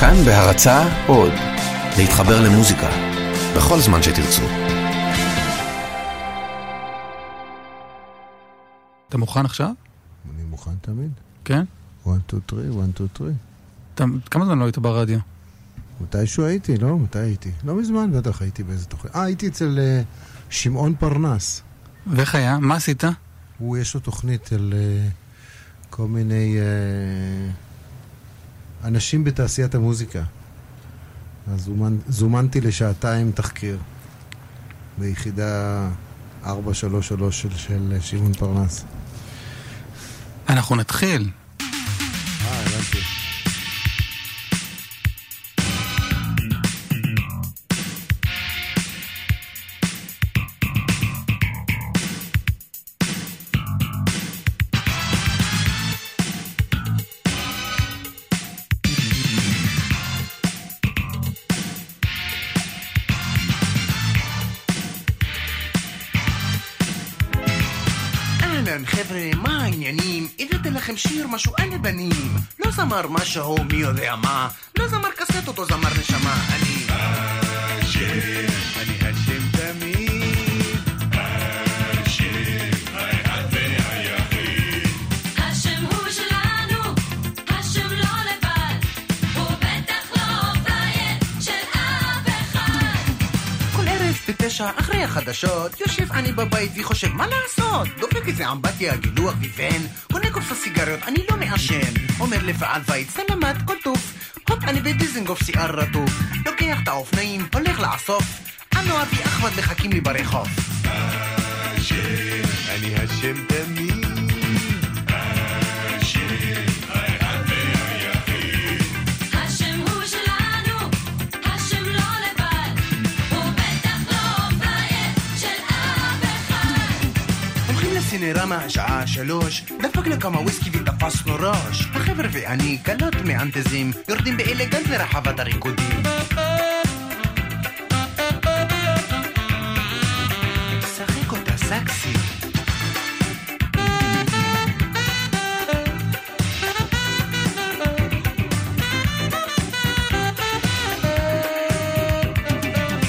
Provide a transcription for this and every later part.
כאן בהרצה עוד, להתחבר למוזיקה, בכל זמן שתרצו. אתה מוכן עכשיו? אני מוכן תמיד. כן? 1, 2, 3, 1, 2, 3. אתה, כמה זמן לא היית ברדיו? מתישהו הייתי, לא? מתי הייתי? לא מזמן, בטח הייתי באיזה תוכנית. אה, הייתי אצל uh, שמעון פרנס. ואיך היה? מה עשית? הוא, יש לו תוכנית על uh, כל מיני uh, אנשים בתעשיית המוזיקה. אז זומן, זומנתי לשעתיים תחקיר ביחידה 433 של, של שמעון פרנס. אנחנו נתחיל. שיר משהו על הבנים לא זמר משהו מי יודע מה. לא זמר קסטות או זמר נשמה. אני השם, אני השם תמיד השם הוא שלנו, השם לא לבד, הוא בטח לא פראייר של אף אחד. כל ערב בתשע אחרי החדשות יושב אני בבית וחושב מה לעשות? דופק איזה אמבטיה, גילוח ויבן קונה קופסה סיגריות, אני לא מעשן. אומר לבעל בית סלמת כל טוב הופ אני בדיזנגוף שיער רטוב לוקח את האופניים, הולך לאסוף. אנו אבי אחמד מחכים לי ברחוב. אני השם תמיד הולכים לסינרמה השעה שלוש, דפקנו כמה וויסקי ותפסנו ראש. החבר'ה ואני קלות מאנטזים, יורדים באלגנט לרחבת הריקודים. שחק אותה סקסי.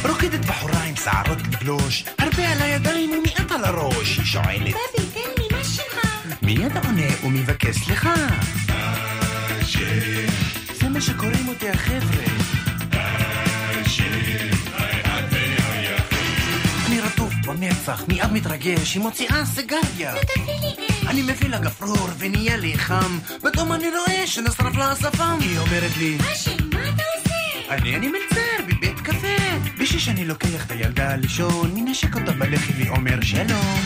רוקדת בחורה עם שערות לגלוש, הרבה על הידיים ומעט על הראש. היא שואלת, בבי, תן לי, מה שמך? מיד עונה ומבקש סליחה. זה מה שקוראים אותי החבר'ה. אני רטוב במצח, מיד מתרגש, היא מוציאה סיגריה. אני מביא לה גפרור ונהיה לי חם, פתאום אני רואה שנשרף לה השפם. היא אומרת לי, השם, מה אתה עושה? אני אני מלצר שאני לוקח את הילדה לישון, מנשק אותה בלחי ואומר שלום.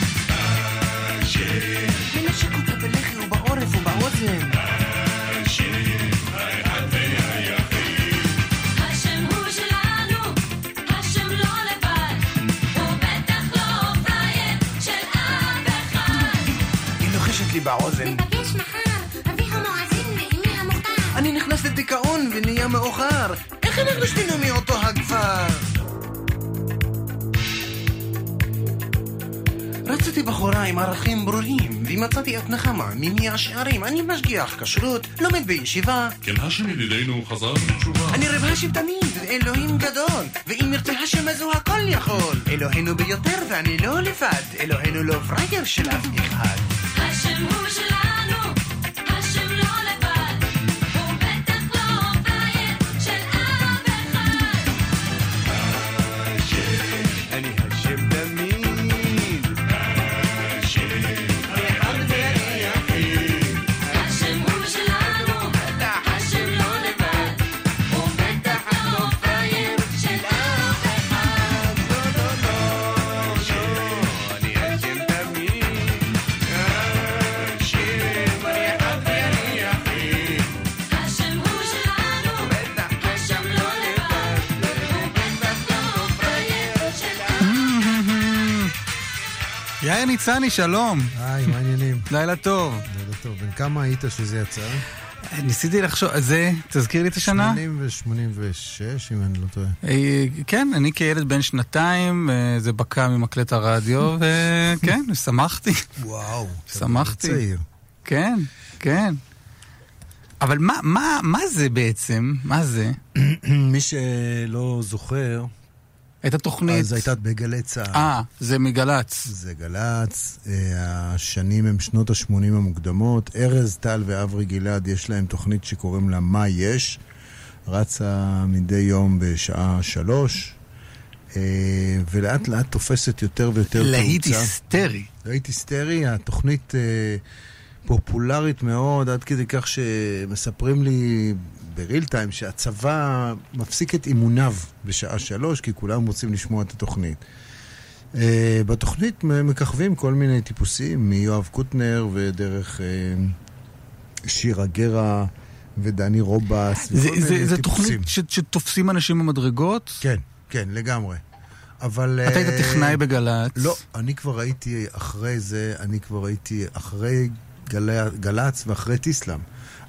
מנשק אותה בלחי ובעורף ובאוזן. לא לא לי באוזן. ניפגש מחר, אבי המואזין ואימי המוכתר. אני נכנס לדיכאון ונהיה מאוחר. איך אנחנו שתינו מאותו הכפר? רציתי בחורה עם ערכים ברורים, ומצאתי את נחמה ממי השערים. אני משגיח כשרות, לומד בישיבה. כן, השם ידידנו חזר בתשובה. אני רב השם תמיד, אלוהים גדול, ואם ירצה השם אז הוא הכל יכול. אלוהינו ביותר ואני לא לבד, אלוהינו לא פראייר של אף אחד. ניצני, שלום. היי, מה העניינים? לילה טוב. לילה טוב. בן כמה היית שזה יצא? ניסיתי לחשוב, זה, תזכיר לי את השנה? 80 ו-86, אם אני לא טועה. אה, כן, אני כילד בן שנתיים, אה, זה בקע ממקלט הרדיו, וכן, שמחתי. וואו. שמחתי. צעיר. כן, כן. אבל מה, מה, מה זה בעצם? מה זה? מי שלא זוכר, את התוכנית? אז הייתה בגלי צה"ל. אה, זה מגל"צ. זה גל"צ, אה, השנים הם שנות ה-80 המוקדמות. ארז טל ואברי גלעד, יש להם תוכנית שקוראים לה מה יש. רצה מדי יום בשעה שלוש, אה, ולאט לאט תופסת יותר ויותר תאוצה. להיט היסטרי. להיט היסטרי, התוכנית אה, פופולרית מאוד, עד כדי כך שמספרים לי בריל טיים שהצבא מפסיק את אימוניו בשעה שלוש, כי כולם רוצים לשמוע את התוכנית. אה, בתוכנית מככבים כל מיני טיפוסים, מיואב קוטנר ודרך אה, שירה גרה ודני רובס. זה, וכל זה, מיני זה טיפוסים. תוכנית ש, שתופסים אנשים במדרגות? כן, כן, לגמרי. אבל... אתה היית אה, טכנאי בגל"צ. לא, אני כבר הייתי אחרי זה, אני כבר הייתי אחרי גל"צ ואחרי טיסלאם.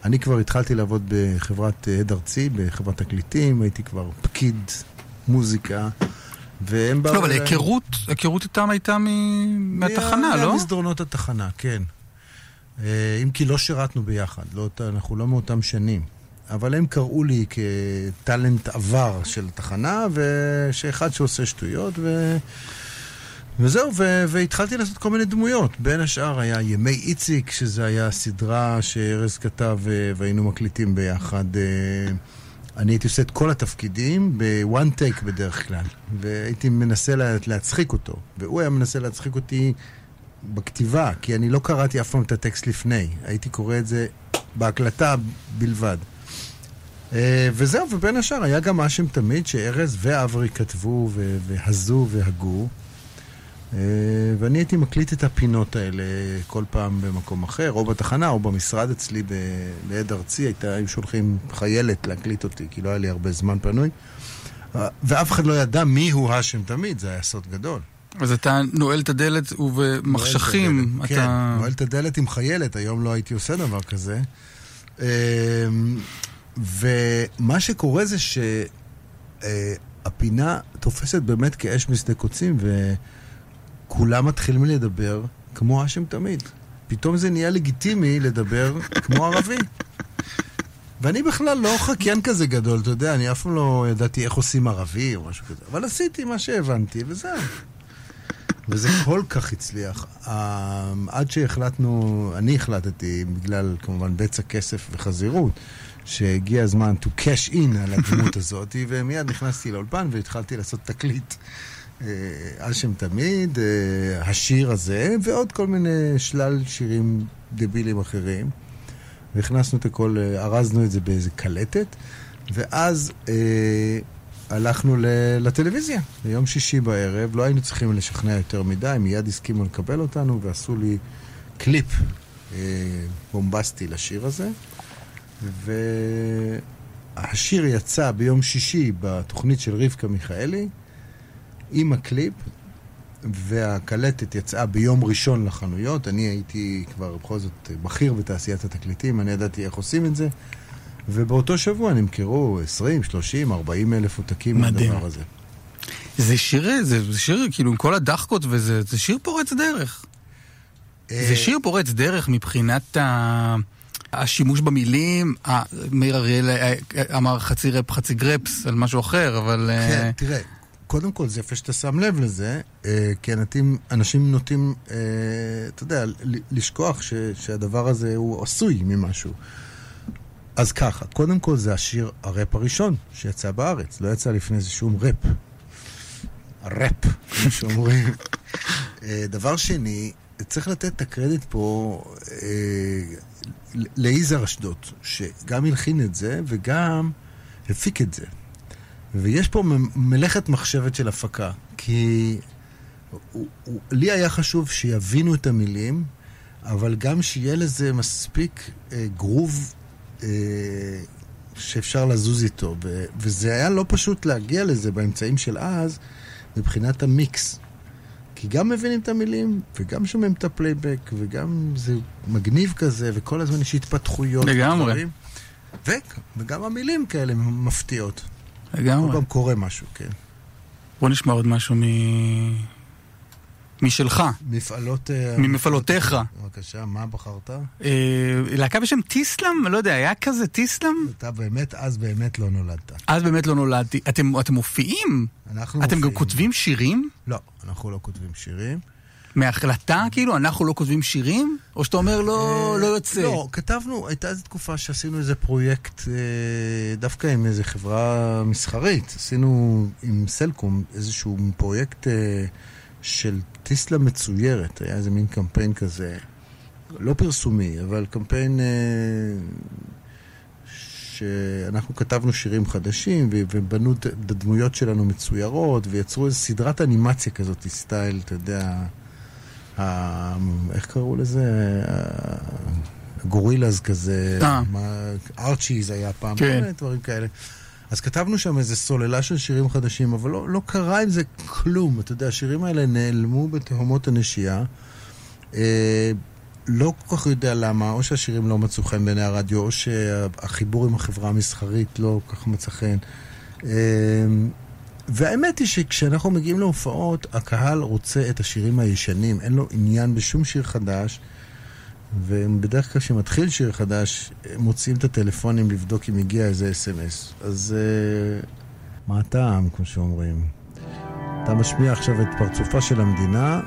אני כבר התחלתי לעבוד בחברת אה, הד ארצי, בחברת תקליטים, הייתי כבר פקיד מוזיקה, והם באו... לא, אבל ההיכרות, ההיכרות איתם הייתה מ- מהתחנה, מה- לא? ממסדרונות התחנה, כן. אה, אם כי לא שירתנו ביחד, לא, אנחנו לא מאותם שנים. אבל הם קראו לי כטאלנט עבר של תחנה, ושאחד שעושה שטויות, ו... וזהו, ו... והתחלתי לעשות כל מיני דמויות. בין השאר היה ימי איציק, שזה היה סדרה שארז כתב ו- והיינו מקליטים ביחד. אה, אני הייתי עושה את כל התפקידים בוואן טייק בדרך כלל, והייתי מנסה לה- להצחיק אותו, והוא היה מנסה להצחיק אותי בכתיבה, כי אני לא קראתי אף פעם את הטקסט לפני, הייתי קורא את זה בהקלטה בלבד. אה, וזהו, ובין השאר היה גם אשם תמיד שארז ואברי כתבו ו- והזו והגו. אה, ואני הייתי מקליט את הפינות האלה כל פעם במקום אחר, או בתחנה או במשרד אצלי ב- ליד ארצי, הייתה, היו שולחים חיילת להקליט אותי, כי לא היה לי הרבה זמן פנוי. אה, ואף אחד לא ידע מי הוא האשם תמיד, זה היה סוד גדול. אז אתה נועל את הדלת ובמחשכים נועל את הדלת. אתה... כן, נועל את הדלת עם חיילת, היום לא הייתי עושה דבר כזה. אמ, ומה שקורה זה שהפינה תופסת באמת כאש משדה קוצים, וכולם מתחילים לדבר כמו אשם תמיד. פתאום זה נהיה לגיטימי לדבר כמו ערבי. ואני בכלל לא חקיין כזה גדול, אתה יודע, אני אף פעם לא ידעתי איך עושים ערבי או משהו כזה, אבל עשיתי מה שהבנתי, וזהו. וזה כל כך הצליח. אה, עד שהחלטנו, אני החלטתי, בגלל כמובן בצע כסף וחזירות, שהגיע הזמן to cash in על הדמות הזאת, ומיד נכנסתי לאולפן והתחלתי לעשות תקליט. אה, על שם תמיד, אה, השיר הזה, ועוד כל מיני שלל שירים דבילים אחרים. והכנסנו את הכל, אה, ארזנו את זה באיזה קלטת, ואז אה, הלכנו ל- לטלוויזיה, ביום שישי בערב, לא היינו צריכים לשכנע יותר מדי, מיד הסכימו לקבל אותנו ועשו לי קליפ אה, בומבסטי לשיר הזה. והשיר יצא ביום שישי בתוכנית של רבקה מיכאלי, עם הקליפ, והקלטת יצאה ביום ראשון לחנויות. אני הייתי כבר בכל זאת בכיר בתעשיית התקליטים, אני ידעתי איך עושים את זה. ובאותו שבוע נמכרו 20, 30, 40 אלף עותקים. מהדבר הזה. זה שיר, זה, זה שיר כאילו עם כל הדחקות וזה, זה שיר פורץ דרך. אה, זה שיר פורץ דרך מבחינת ה... השימוש במילים, ה- מאיר אריאל אה, אה, אמר חצי ראפ חצי גרפס על משהו אחר, אבל... אה, כן, תראה, קודם כל זה יפה שאתה שם לב לזה, אה, כי אנשים, אנשים נוטים, אה, אתה יודע, לשכוח ש, שהדבר הזה הוא עשוי ממשהו. אז ככה, קודם כל זה השיר הראפ הראשון שיצא בארץ, לא יצא לפני זה שום ראפ. הראפ, כמו שאומרים. אה, דבר שני, צריך לתת את הקרדיט פה אה, ליזהר אשדוד, שגם הלחין את זה וגם הפיק את זה. ויש פה מלאכת מחשבת של הפקה, כי הוא, הוא, לי היה חשוב שיבינו את המילים, אבל גם שיהיה לזה מספיק אה, גרוב אה, שאפשר לזוז איתו. ו, וזה היה לא פשוט להגיע לזה באמצעים של אז, מבחינת המיקס. כי גם מבינים את המילים, וגם שומעים את הפלייבק, וגם זה מגניב כזה, וכל הזמן יש התפתחויות. לגמרי. ודברים. ו, וגם המילים כאלה מפתיעות. כל לגמרי. פעם קורה משהו, כן. בוא נשמע עוד משהו מ... משלך, מפעלות... אה, ממפעלותיך. בבקשה, מה בחרת? אה, להקה בשם טיסלאם? לא יודע, היה כזה טיסלאם? אתה באמת, אז באמת לא נולדת. אז באמת לא נולדתי. אתם, אתם מופיעים? אנחנו אתם גם מופיעים. כותבים שירים? לא, אנחנו לא כותבים שירים. מהחלטה, כאילו, אנחנו לא כותבים שירים? או שאתה אומר, לא, לא יוצא? לא, כתבנו, הייתה איזו תקופה שעשינו איזה פרויקט אה, דווקא עם איזו חברה מסחרית. עשינו עם סלקום איזשהו פרויקט אה, של טיסלה מצוירת. היה איזה מין קמפיין כזה, לא פרסומי, אבל קמפיין אה, שאנחנו כתבנו שירים חדשים ובנו את הדמויות שלנו מצוירות ויצרו איזו סדרת אנימציה כזאת, סטייל, אתה יודע... איך קראו לזה? גורילאז כזה, ארצ'יז היה פעם, כן. כל מיני דברים כאלה. אז כתבנו שם איזו סוללה של שירים חדשים, אבל לא, לא קרה עם זה כלום. אתה יודע, השירים האלה נעלמו בתהומות הנשייה. אה, לא כל כך יודע למה, או שהשירים לא מצאו חן בעיני הרדיו, או שהחיבור עם החברה המסחרית לא כל כך מצא חן. אה, והאמת היא שכשאנחנו מגיעים להופעות, הקהל רוצה את השירים הישנים, אין לו עניין בשום שיר חדש, ובדרך כלל כשמתחיל שיר חדש, הם מוציאים את הטלפונים לבדוק אם הגיע איזה אס.אם.אס. אז אה, מה הטעם, כמו שאומרים? אתה משמיע עכשיו את פרצופה של המדינה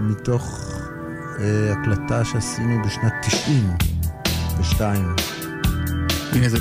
מתוך אה, הקלטה שעשינו בשנת 92. הנה זה...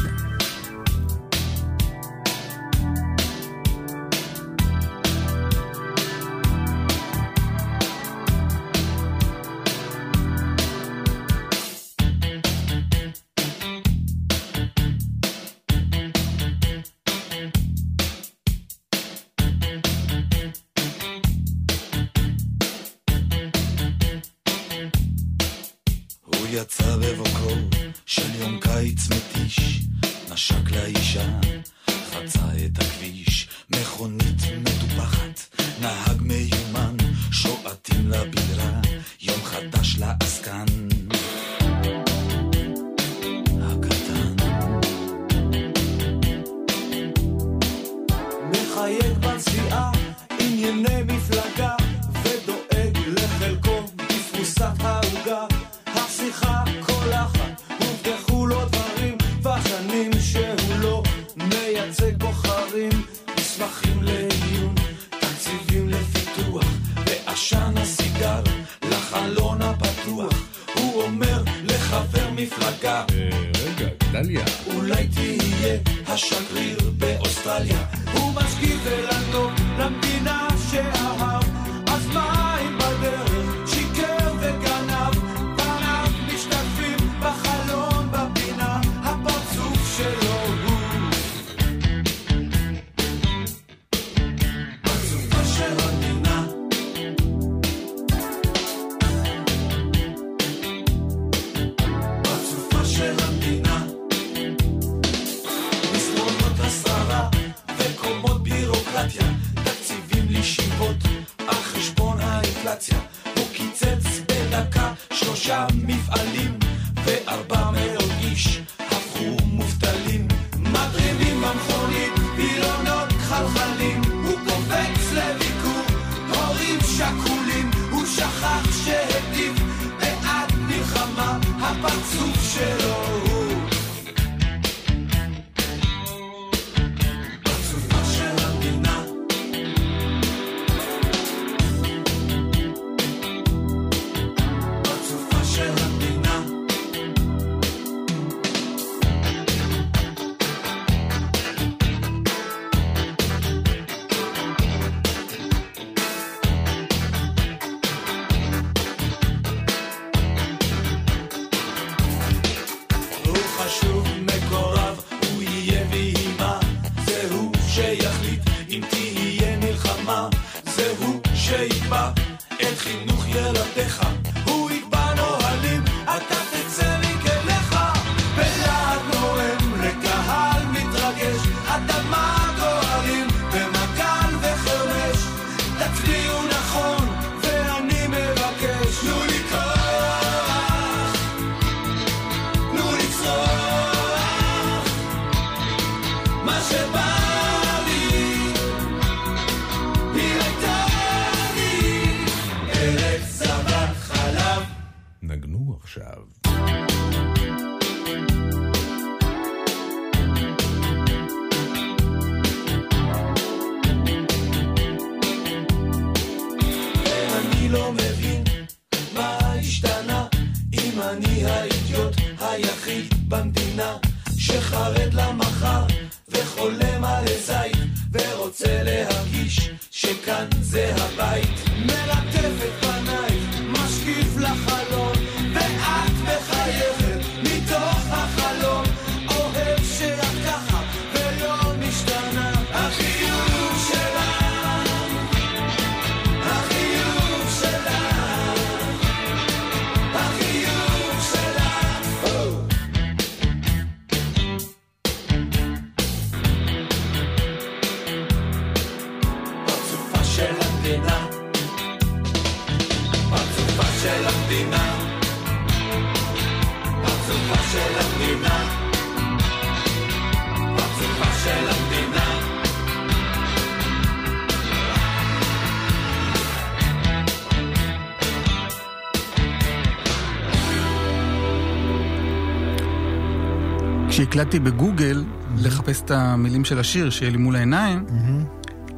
כשהקלטתי בגוגל לחפש את המילים של השיר שיהיה לי מול העיניים,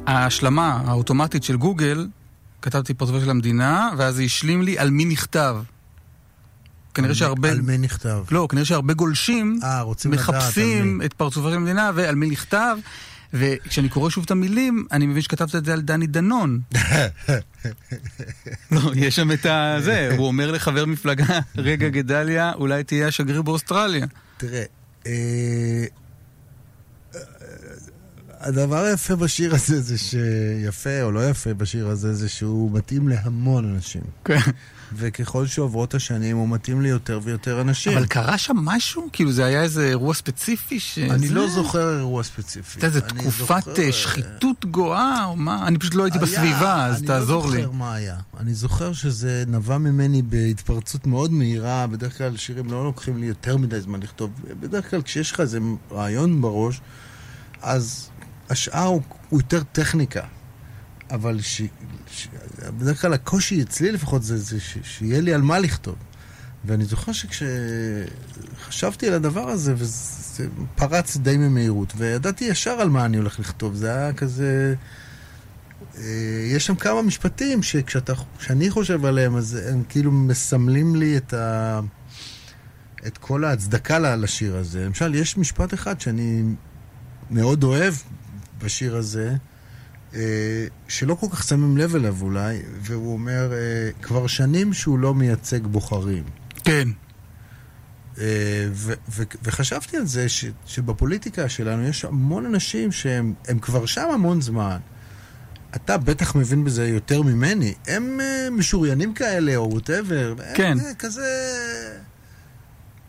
ההשלמה האוטומטית של גוגל, כתבתי פרצופה של המדינה, ואז זה השלים לי על מי נכתב. כנראה שהרבה... על מי נכתב? לא, כנראה שהרבה גולשים אה, לדעת על מחפשים. את פרצופה של המדינה ועל מי נכתב, וכשאני קורא שוב את המילים, אני מבין שכתבת את זה על דני דנון. לא, יש שם את ה... זה, הוא אומר לחבר מפלגה, רגע גדליה, אולי תהיה השגריר באוסטרליה. תראה, 诶。הדבר היפה בשיר הזה זה שיפה או לא יפה בשיר הזה זה שהוא מתאים להמון אנשים. כן. וככל שעוברות השנים הוא מתאים ליותר ויותר אנשים. אבל קרה שם משהו? כאילו זה היה איזה אירוע ספציפי ש... אני זה- לא זוכר אירוע ספציפי. הייתה איזה אני תקופת זוכר, אה, אה, שחיתות גואה או מה? אני פשוט לא הייתי היה, בסביבה, אז תעזור לי. אני לא זוכר מה היה. אני זוכר שזה נבע ממני בהתפרצות מאוד מהירה. בדרך כלל שירים לא לוקחים לי יותר מדי זמן לכתוב. בדרך כלל כשיש לך איזה רעיון בראש, אז השאר הוא, הוא יותר טכניקה. אבל ש, ש, בדרך כלל הקושי אצלי לפחות זה, זה ש, שיהיה לי על מה לכתוב. ואני זוכר שכשחשבתי על הדבר הזה, וזה פרץ די במהירות, וידעתי ישר על מה אני הולך לכתוב. זה היה כזה... אה, יש שם כמה משפטים שכשאתה, כשאני חושב עליהם, אז הם כאילו מסמלים לי את, ה, את כל ההצדקה לשיר הזה. למשל, יש משפט אחד שאני מאוד אוהב בשיר הזה, אה, שלא כל כך שמים לב אליו אולי, והוא אומר, אה, כבר שנים שהוא לא מייצג בוחרים. כן. אה, ו- ו- וחשבתי על זה ש- שבפוליטיקה שלנו יש המון אנשים שהם הם כבר שם המון זמן. אתה בטח מבין בזה יותר ממני. הם משוריינים כאלה, או וואטאבר. כן. כזה...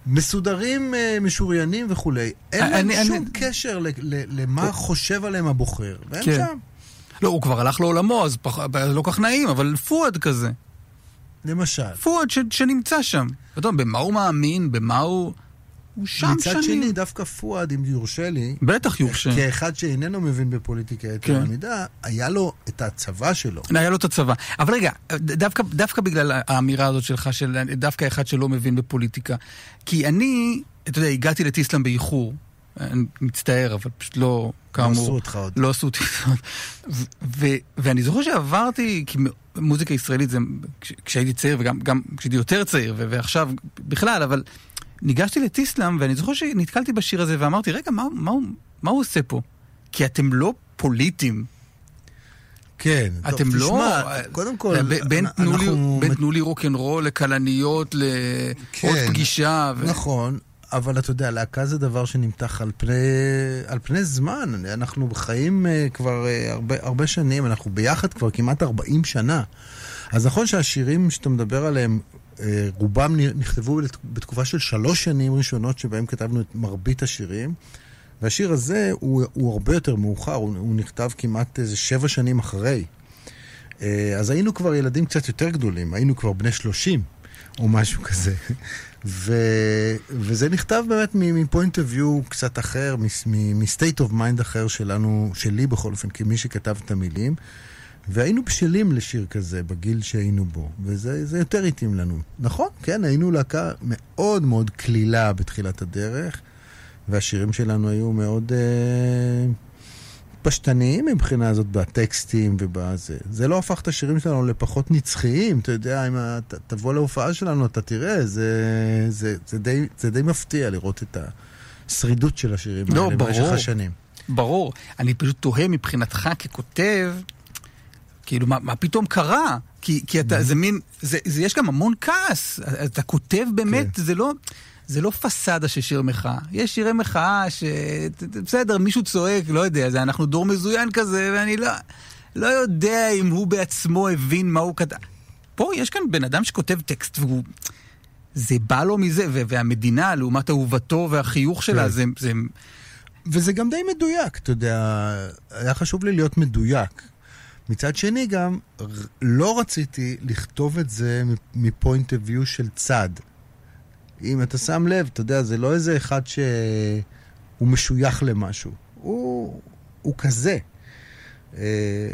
מסודרים, אה, משוריינים וכולי. אין להם אני- שום אני- קשר ל- ל- למה חושב עליהם הבוחר. והם כן. שם. לא, הוא כבר הלך לעולמו, אז פח... לא כל כך נעים, אבל פואד כזה. למשל. פואד ש... שנמצא שם. אתה יודע, במה הוא מאמין, במה הוא... הוא שם מצד שנים. שני, דווקא פואד, אם יורשה לי, בטח יורשה. כאחד שאיננו מבין בפוליטיקה יתר כן. המידה, היה לו את הצבא שלו. היה לו את הצבא. אבל רגע, דווקא, דווקא בגלל האמירה הזאת שלך, של דווקא אחד שלא מבין בפוליטיקה. כי אני, אתה יודע, הגעתי לטיסלאם באיחור. אני מצטער, אבל פשוט לא, כאמור. עשו אותך עוד. לא עשו אותי. ו- ואני זוכר שעברתי, כי מוזיקה ישראלית זה, כש- כשהייתי צעיר וגם גם כשהייתי יותר צעיר, ועכשיו בכלל, אבל ניגשתי לטיסלאם, ואני זוכר שנתקלתי בשיר הזה ואמרתי, רגע, מה, מה, מה הוא עושה פה? כי אתם לא פוליטיים. כן. אתם טוב, לא... תשמע, קודם כל, ב- בין תנו לי- אנחנו... בין תנו לי רוקנרול לכלניות, לעוד כן, פגישה. ו- נכון, אבל אתה יודע, להקה זה דבר שנמתח על פני, על פני זמן. אנחנו חיים uh, כבר uh, הרבה, הרבה שנים, אנחנו ביחד כבר כמעט 40 שנה. אז נכון שהשירים שאתה מדבר עליהם, רובם נכתבו בתקופה של שלוש שנים ראשונות שבהם כתבנו את מרבית השירים. והשיר הזה הוא, הוא הרבה יותר מאוחר, הוא, הוא נכתב כמעט איזה שבע שנים אחרי. אה, אז היינו כבר ילדים קצת יותר גדולים, היינו כבר בני 30 או משהו כזה. ו, וזה נכתב באמת מ point of view קצת אחר, מ state of mind אחר שלנו, שלי בכל אופן, כמי שכתב את המילים. והיינו בשלים לשיר כזה בגיל שהיינו בו, וזה זה יותר התאים לנו. נכון, כן, היינו להקה מאוד מאוד קלילה בתחילת הדרך, והשירים שלנו היו מאוד אה, פשטניים מבחינה הזאת בטקסטים ובזה. זה לא הפך את השירים שלנו לפחות נצחיים, אתה יודע, אם אתה תבוא להופעה שלנו, אתה תראה, זה, זה, זה, די, זה די מפתיע לראות את השרידות של השירים לא, האלה במשך ברור. השנים. ברור. אני פשוט תוהה מבחינתך ככותב, כאילו, מה, מה פתאום קרה? כי, כי אתה, זה מין, זה, זה, יש גם המון כעס. אתה כותב באמת, כן. זה לא... זה לא פסאדה של שיר מחאה. יש שירי מחאה ש... בסדר, מישהו צועק, לא יודע, זה אנחנו דור מזוין כזה, ואני לא, לא יודע אם הוא בעצמו הבין מה הוא כתב. פה יש כאן בן אדם שכותב טקסט והוא... זה בא לו מזה, והמדינה, לעומת אהובתו והחיוך שלה, כן. זה, זה... וזה גם די מדויק, אתה יודע, היה חשוב לי להיות מדויק. מצד שני גם, לא רציתי לכתוב את זה מפוינט אוף ויו של צד. אם אתה שם לב, אתה יודע, זה לא איזה אחד שהוא משוייך למשהו. הוא, הוא כזה. אה,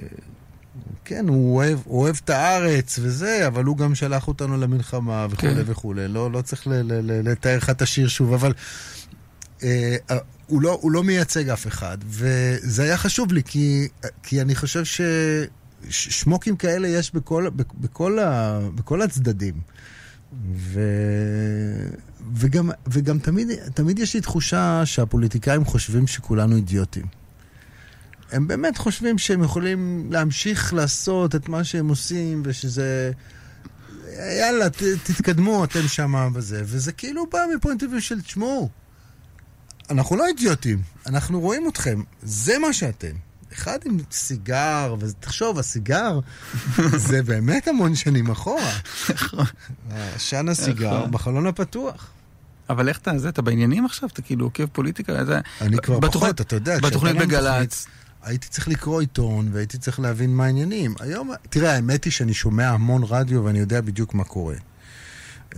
כן, הוא אוהב, הוא אוהב את הארץ וזה, אבל הוא גם שלח אותנו למלחמה וכולי כן. וכולי. לא, לא צריך לתאר לך את השיר שוב, אבל אה, הוא, לא, הוא לא מייצג אף אחד, וזה היה חשוב לי, כי, כי אני חושב ששמוקים כאלה יש בכל, בכ- בכל, ה, בכל הצדדים. ו... וגם, וגם תמיד, תמיד יש לי תחושה שהפוליטיקאים חושבים שכולנו אידיוטים. הם באמת חושבים שהם יכולים להמשיך לעשות את מה שהם עושים, ושזה... יאללה, ת, תתקדמו, אתם שמה בזה. וזה כאילו בא מפוינט של, תשמעו, אנחנו לא אידיוטים, אנחנו רואים אתכם, זה מה שאתם. אחד עם סיגר, ותחשוב, הסיגר זה באמת המון שנים אחורה. עשן הסיגר נכון. בחלון הפתוח. אבל איך אתה, זה, אתה בעניינים עכשיו? אתה כאילו עוקב פוליטיקה? זה... אני כבר פחות, אתה יודע, בתוכנית בגל"צ. הייתי צריך לקרוא עיתון, והייתי צריך להבין מה העניינים. היום, תראה, האמת היא שאני שומע המון רדיו ואני יודע בדיוק מה קורה.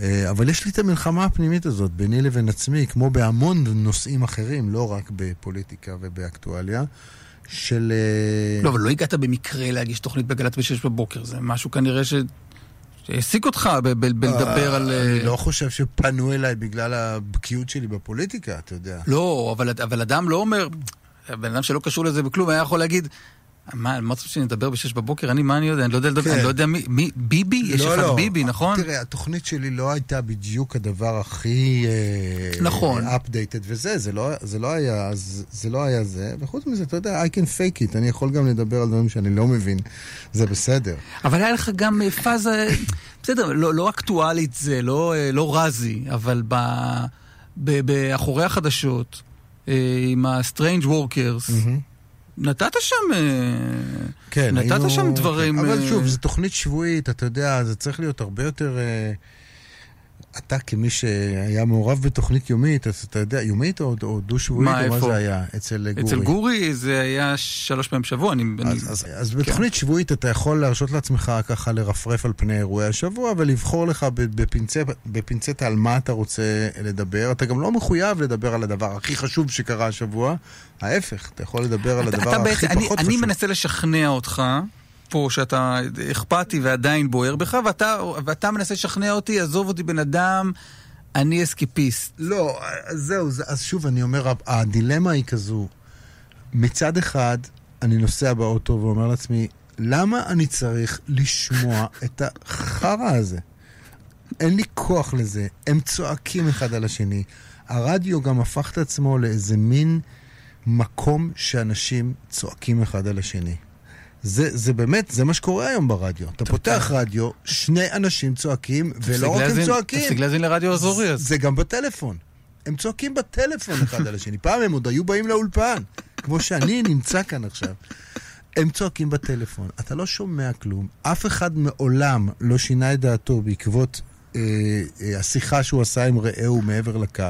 אה, אבל יש לי את המלחמה הפנימית הזאת ביני לבין עצמי, כמו בהמון נושאים אחרים, לא רק בפוליטיקה ובאקטואליה, של... אה, לא, אבל לא הגעת במקרה להגיש תוכנית בגל"צ בשש בבוקר, זה משהו כנראה ש... שהעסיק אותך בלדבר על... אני אה, לא חושב שפנו אליי בגלל הבקיאות שלי בפוליטיקה, אתה יודע. לא, אבל, אבל אדם לא אומר, בן אדם שלא קשור לזה בכלום, היה יכול להגיד, מה, מה רוצה שנדבר בשש בבוקר? אני, מה אני יודע? אני לא יודע לדבר, כן. אני לא יודע מי, מי ביבי? יש לא, אחד לא. ביבי, נכון? תראה, התוכנית שלי לא הייתה בדיוק הדבר הכי... אה, נכון. updated וזה, זה לא, זה לא היה, זה, זה לא היה זה, וחוץ מזה, אתה יודע, I can fake it, אני יכול גם לדבר על דברים שאני לא מבין, זה בסדר. אבל היה לך גם אה, פאזה, בסדר, לא, לא אקטואלית זה, לא, אה, לא רזי, אבל ב, ב, באחורי החדשות, עם ה-Strange Workers, נתת שם... אה, כן, נתת היינו... שם דברים, אבל אה, שוב, זו תוכנית שבועית, אתה יודע, זה צריך להיות הרבה יותר... אתה כמי שהיה מעורב בתוכנית יומית, אז אתה יודע, יומית או, או דו-שבועית, מה, או מה? זה היה? אצל גורי. אצל גורי זה היה שלוש פעמים בשבוע, אני... אני- אז, אז, אז בתוכנית שבועית אתה יכול להרשות לעצמך ככה לרפרף על פני אירועי השבוע ולבחור לך ב- בפינצה, בפינצטה על מה אתה רוצה לדבר. אתה גם לא מחויב לדבר על הדבר הכי חשוב שקרה השבוע. ההפך, אתה יכול לדבר על אתה- הדבר אתה הכי בעצם- אני- פחות אני חשוב. מנסה לשכנע אותך, פה, שאתה אכפתי ועדיין בוער בך, ואתה, ואתה מנסה לשכנע אותי, עזוב אותי בן אדם, אני אסקיפיסט. לא, זהו, זה, אז שוב, אני אומר, הדילמה היא כזו. מצד אחד, אני נוסע באוטו ואומר לעצמי, למה אני צריך לשמוע את החרא הזה? אין לי כוח לזה. הם צועקים אחד על השני. הרדיו גם הפך את עצמו לאיזה מין מקום שאנשים צועקים אחד על השני. זה, זה באמת, זה מה שקורה היום ברדיו. אתה פותח רדיו, שני אנשים צועקים, ולא רק הם צועקים. תפסיק להאזין לרדיו אזורי אז. זה גם בטלפון. הם צועקים בטלפון אחד על השני. פעם הם עוד היו באים לאולפן, כמו שאני נמצא כאן עכשיו. הם צועקים בטלפון, אתה לא שומע כלום. אף אחד מעולם לא שינה את דעתו בעקבות אה, אה, השיחה שהוא עשה עם רעהו מעבר לקו.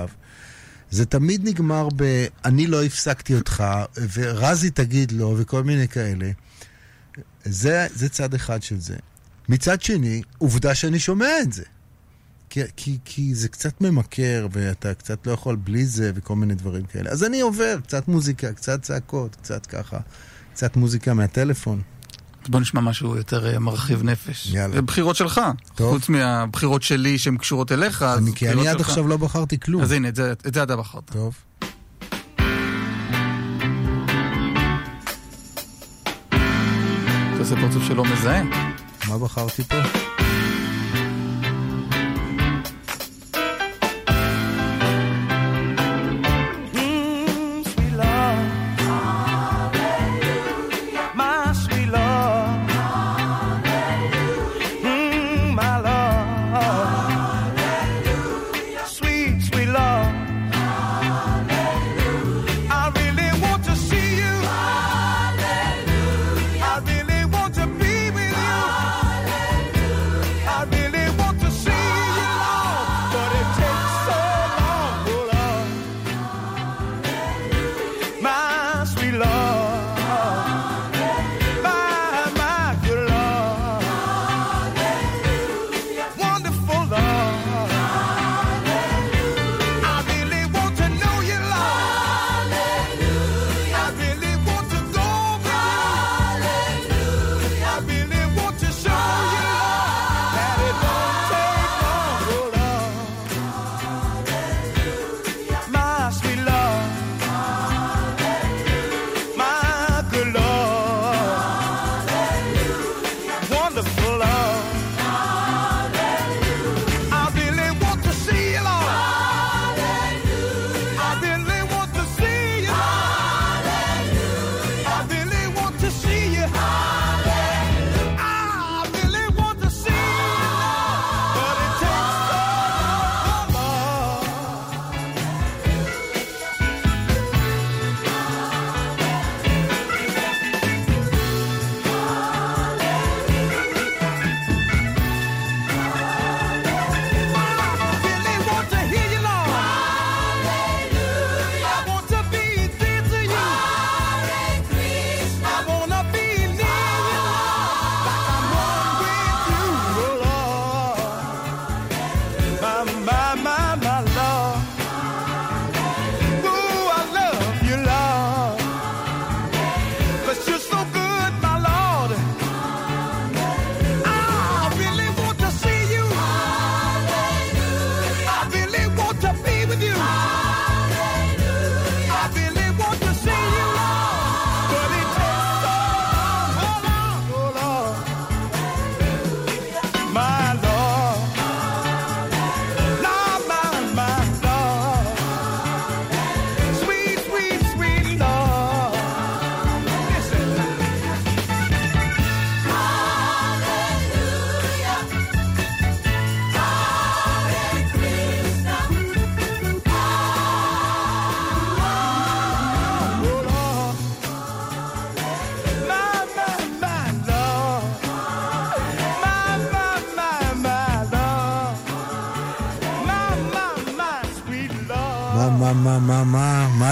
זה תמיד נגמר ב... אני לא הפסקתי אותך, ורזי תגיד לו, וכל מיני כאלה. זה, זה צד אחד של זה. מצד שני, עובדה שאני שומע את זה. כי, כי, כי זה קצת ממכר, ואתה קצת לא יכול בלי זה, וכל מיני דברים כאלה. אז אני עובר, קצת מוזיקה, קצת צעקות, קצת ככה, קצת מוזיקה מהטלפון. בוא נשמע משהו יותר אה, מרחיב נפש. יאללה. זה בחירות שלך. טוב. חוץ מהבחירות שלי שהן קשורות אליך, אז אני, כי בחירות אני עד שלך. עכשיו לא בחרתי כלום. אז הנה, את זה, את זה אתה בחרת. טוב. אתה עושה פרצוף שלא מזהה. מה בחרתי פה?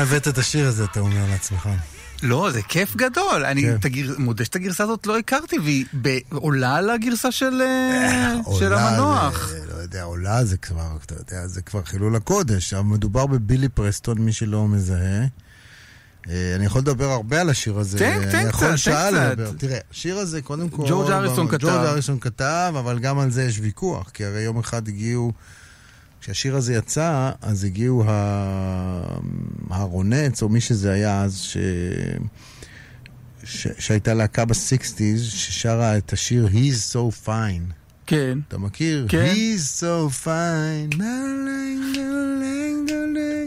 הבאת את השיר הזה, אתה אומר לעצמך? לא, זה כיף גדול. אני כן. מודה שאת הגרסה הזאת לא הכרתי, והיא ב... עולה על הגרסה של, אה, של עולה המנוח. זה- לא יודע, עולה זה כבר, אתה יודע, זה כבר חילול הקודש. מדובר בבילי פרסטון, מי שלא מזהה. אה, אני יכול לדבר הרבה על השיר הזה. תן, תן אני קצת, יכול תן שעה קצת. לדבר. תראה, השיר הזה, קודם כל... ג'ורג' אריסון כתב. ג'ורג' אריסון כתב, אבל גם על זה יש ויכוח. כי הרי יום אחד הגיעו... כשהשיר הזה יצא, אז הגיעו ה- הרונץ, או מי שזה היה אז, ש... ש... שהייתה להקה בסיקסטיז, ששרה את השיר He's So Fine. כן. אתה מכיר? כן. He's so fine.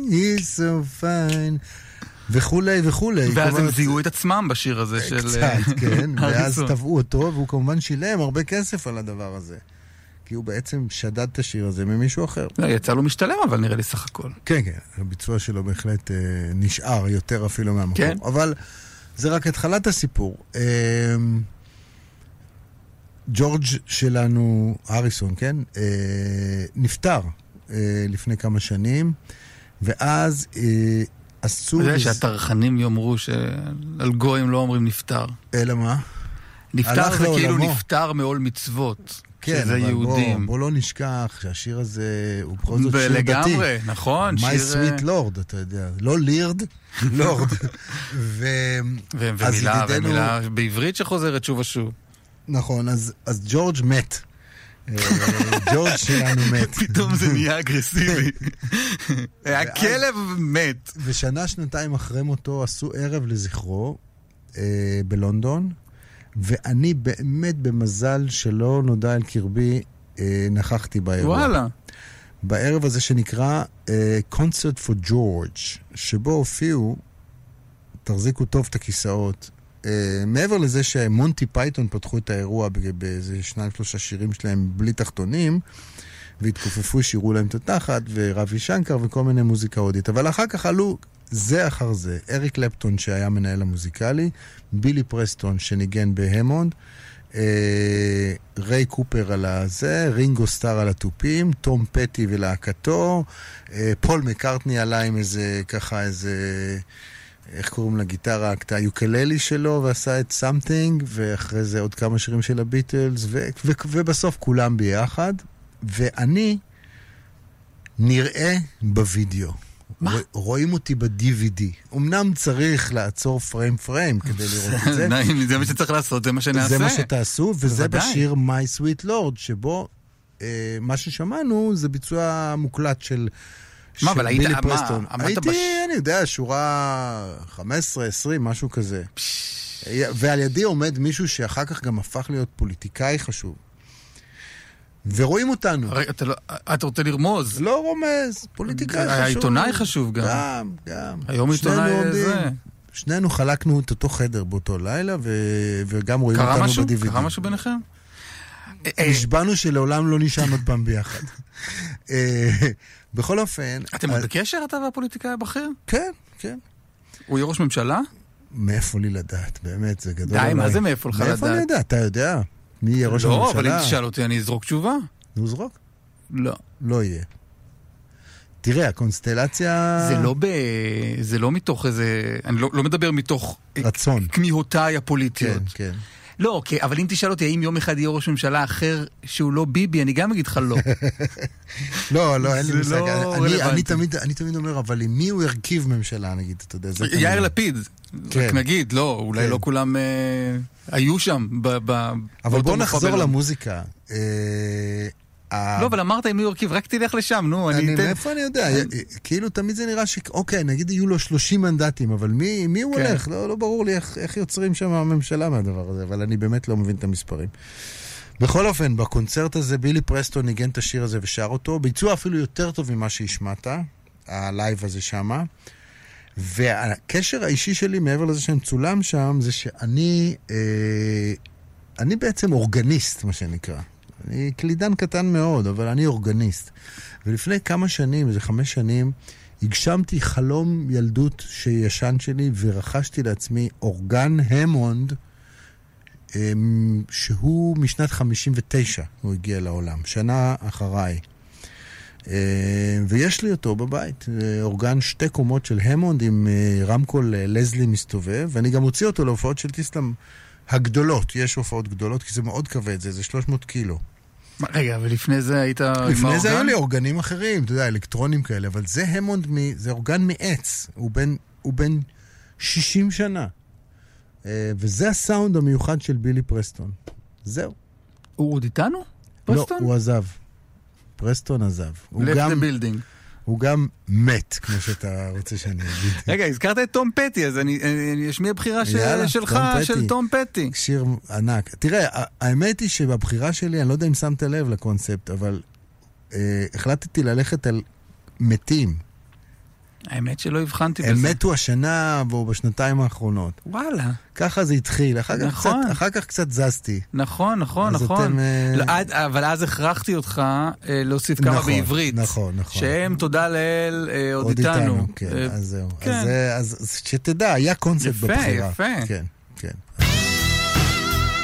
He's so fine. וכולי וכולי. ואז כלומר, הם זיהו את עצמם בשיר הזה של... קצת, אה, כן. ואז. תבעו אותו, והוא כמובן שילם הרבה כסף על הדבר הזה. כי הוא בעצם שדד את השיר הזה ממישהו אחר. לא, יצא לו משתלם, אבל נראה לי סך הכל. כן, כן, הביצוע שלו בהחלט אה, נשאר יותר אפילו מהמקור. כן. אבל זה רק התחלת הסיפור. אה, ג'ורג' שלנו, אריסון, כן? אה, נפטר אה, לפני כמה שנים, ואז אה, עשו... אתה יודע שהטרחנים יאמרו שעל גויים לא אומרים נפטר. אלא מה? נפטר זה כאילו לעולמו. נפטר מעול מצוות. כן, שזה אבל בוא, יהודים. בוא לא נשכח שהשיר הזה הוא בכל זאת שיר דתי. ולגמרי, נכון, My שיר... sweet lord, אתה יודע. לא לירד, לורד. ו... ו- ומילה, ידידנו- ומילה בעברית שחוזרת שוב ושוב. נכון, אז, אז ג'ורג' מת. אה, ג'ורג' שלנו מת. פתאום זה נהיה אגרסיבי. הכלב מת. ושנה, שנתיים אחרי מותו עשו ערב לזכרו אה, בלונדון, ואני באמת במזל שלא נודע אל קרבי, אה, נכחתי באירוע. וואלה. בערב הזה שנקרא אה, Concert for George, שבו הופיעו, תחזיקו טוב את הכיסאות, אה, מעבר לזה שמונטי פייתון פתחו את האירוע באיזה שניים שלושה שירים שלהם בלי תחתונים, והתכופפו, שירו להם את התחת, וראבי שנקר וכל מיני מוזיקה הודית. אבל אחר כך עלו זה אחר זה, אריק קלפטון שהיה מנהל המוזיקלי, בילי פרסטון שניגן בהמונד, אה, ריי קופר על הזה, רינגו סטאר על התופים, תום פטי ולהקתו, אה, פול מקארטני עלה עם איזה, ככה איזה, איך קוראים לגיטרה, את היוקלילי שלו, ועשה את Something, ואחרי זה עוד כמה שירים של הביטלס, ו- ו- ובסוף כולם ביחד, ואני נראה בווידאו. מה? רוא- רואים אותי ב-DVD. אמנם צריך לעצור פריים פריים כדי לראות את זה. נעים, זה מה שצריך לעשות, זה מה שנעשה. זה מה שתעשו, וזה. בשיר My Sweet Lord, שבו אה, מה ששמענו זה ביצוע מוקלט של... מה, של אבל היית- בילי מה, פרסטון. הייתי, אני יודע, שורה 15, 20, משהו כזה. ועל ידי עומד מישהו שאחר כך גם הפך להיות פוליטיקאי חשוב. ורואים אותנו. רגע, אתה לא- אתה רוצה לרמוז. לא רומז, פוליטיקאי חשוב. העיתונאי חשוב גם. גם, גם. היום עיתונאי עומדים. זה. שנינו חלקנו את אותו חדר באותו לילה, ו... וגם רואים אותנו משהו? ב-DVD. קרה משהו ביניכם? אה, אה, נשבענו שלעולם לא נשען עוד פעם ביחד. אה, בכל אופן... אתם עוד בקשר, אתה והפוליטיקאי הבכיר? כן, כן. הוא יהיה ראש ממשלה? מאיפה לי לדעת, באמת, זה גדול די. מה זה מאיפה לך מאיפה אני לדעת? יודע? אתה יודע. מי יהיה ראש לא, אבל אם הממשלה? תשאל אותי, אני אזרוק תשובה. נו, זרוק. לא. לא יהיה. תראה, הקונסטלציה... זה לא ב... זה לא מתוך איזה... אני לא לא מדבר מתוך רצון. כמיהותיי כן, הפוליטיות. כן. לא, כי- אבל אם תשאל אותי האם יום אחד יהיה ראש ממשלה אחר שהוא לא ביבי, אני גם אגיד לך לא. לא, לא, אין לי זה מושג. לא אני- רלוונטי. אני תמיד- אומר, אבל עם מי הוא הרכיב ממשלה, נגיד, אתה יודע, זה... יאיר. לפיד, כן. רק נגיד, לא, אולי כן. לא כולם אה, היו שם. ב- ב- אבל בוא נחזור בלונדון. למוזיקה. אה, לא, אבל אמרת מי הוא הרכיב, רק תלך לשם, נו, אני אני, אתן... מאיפה אני יודע? כאילו תמיד זה נראה ש... אוקיי, נגיד יהיו לו 30 מנדטים, אבל מי, מי הוא כן. הולך? לא, לא ברור לי איך, איך יוצרים שם הממשלה מהדבר הזה, אבל אני באמת לא מבין את המספרים. בכל אופן, בקונצרט הזה בילי פרסטון ניגן את השיר הזה ושר אותו, ביצוע אפילו יותר טוב ממה שהשמעת, ה live הזה שמה. והקשר האישי שלי, מעבר לזה שאני מצולם שם, זה שאני אה, אני בעצם אורגניסט, מה שנקרא. אני קלידן קטן מאוד, אבל אני אורגניסט. ולפני כמה שנים, איזה חמש שנים, הגשמתי חלום ילדות ישן שלי ורכשתי לעצמי אורגן המונד, אמ, שהוא משנת 59, הוא הגיע לעולם, שנה אחריי. אה, ויש לי אותו בבית, אה, אורגן שתי קומות של המונד עם אה, רמקול לזלי מסתובב, ואני גם מוציא אותו להופעות של טיסלאם הגדולות, יש הופעות גדולות, כי זה מאוד כבד, זה איזה 300 קילו. רגע, ולפני זה היית עם האורגן? לפני זה היו לי אורגנים אחרים, אתה יודע, אלקטרונים כאלה, אבל זה המונד, מ... זה אורגן מעץ, הוא בן, הוא בן 60 שנה. וזה הסאונד המיוחד של בילי פרסטון. זהו. הוא עוד איתנו? לא, פרסטון? הוא עזב. פרסטון עזב. הוא left גם, the building. הוא גם מת, כמו שאתה רוצה שאני אגיד. רגע, הזכרת את תום פטי, אז אני אני אשמיע בחירה של- יאללה, שלך, תום. של תום פטי. שיר ענק. תראה, האמת היא שבבחירה שלי, אני לא יודע אם שמת לב לקונספט, אבל אה, החלטתי ללכת על מתים. האמת שלא הבחנתי הם בזה. מתו השנה או בשנתיים האחרונות. וואלה, ככה זה התחיל, אחר כך, נכון. קצת, אחר כך קצת זזתי. נכון, נכון, אז נכון. אתם, אה, לא, עד- אבל אז הכרחתי אותך אה, להוסיף כמה נכון, בעברית. נכון, נכון. שהם, תודה לאל, אה, עוד איתנו. כן, אה, אז זהו. כן. אז, אה, אז, אז שתדע, היה קונספט יפה, בבחירה. יפה. כן, כן.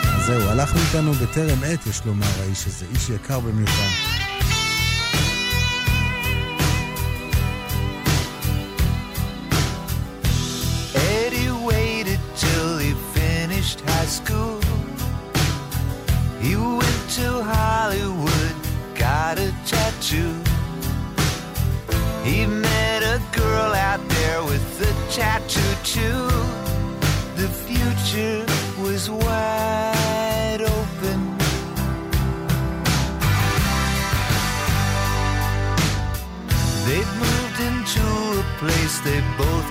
אז זהו, הלכנו איתנו בטרם עת, יש לומר, האיש הזה. איש יקר במיוחד. Tattooed too. The future was wide open. They've moved into a place they both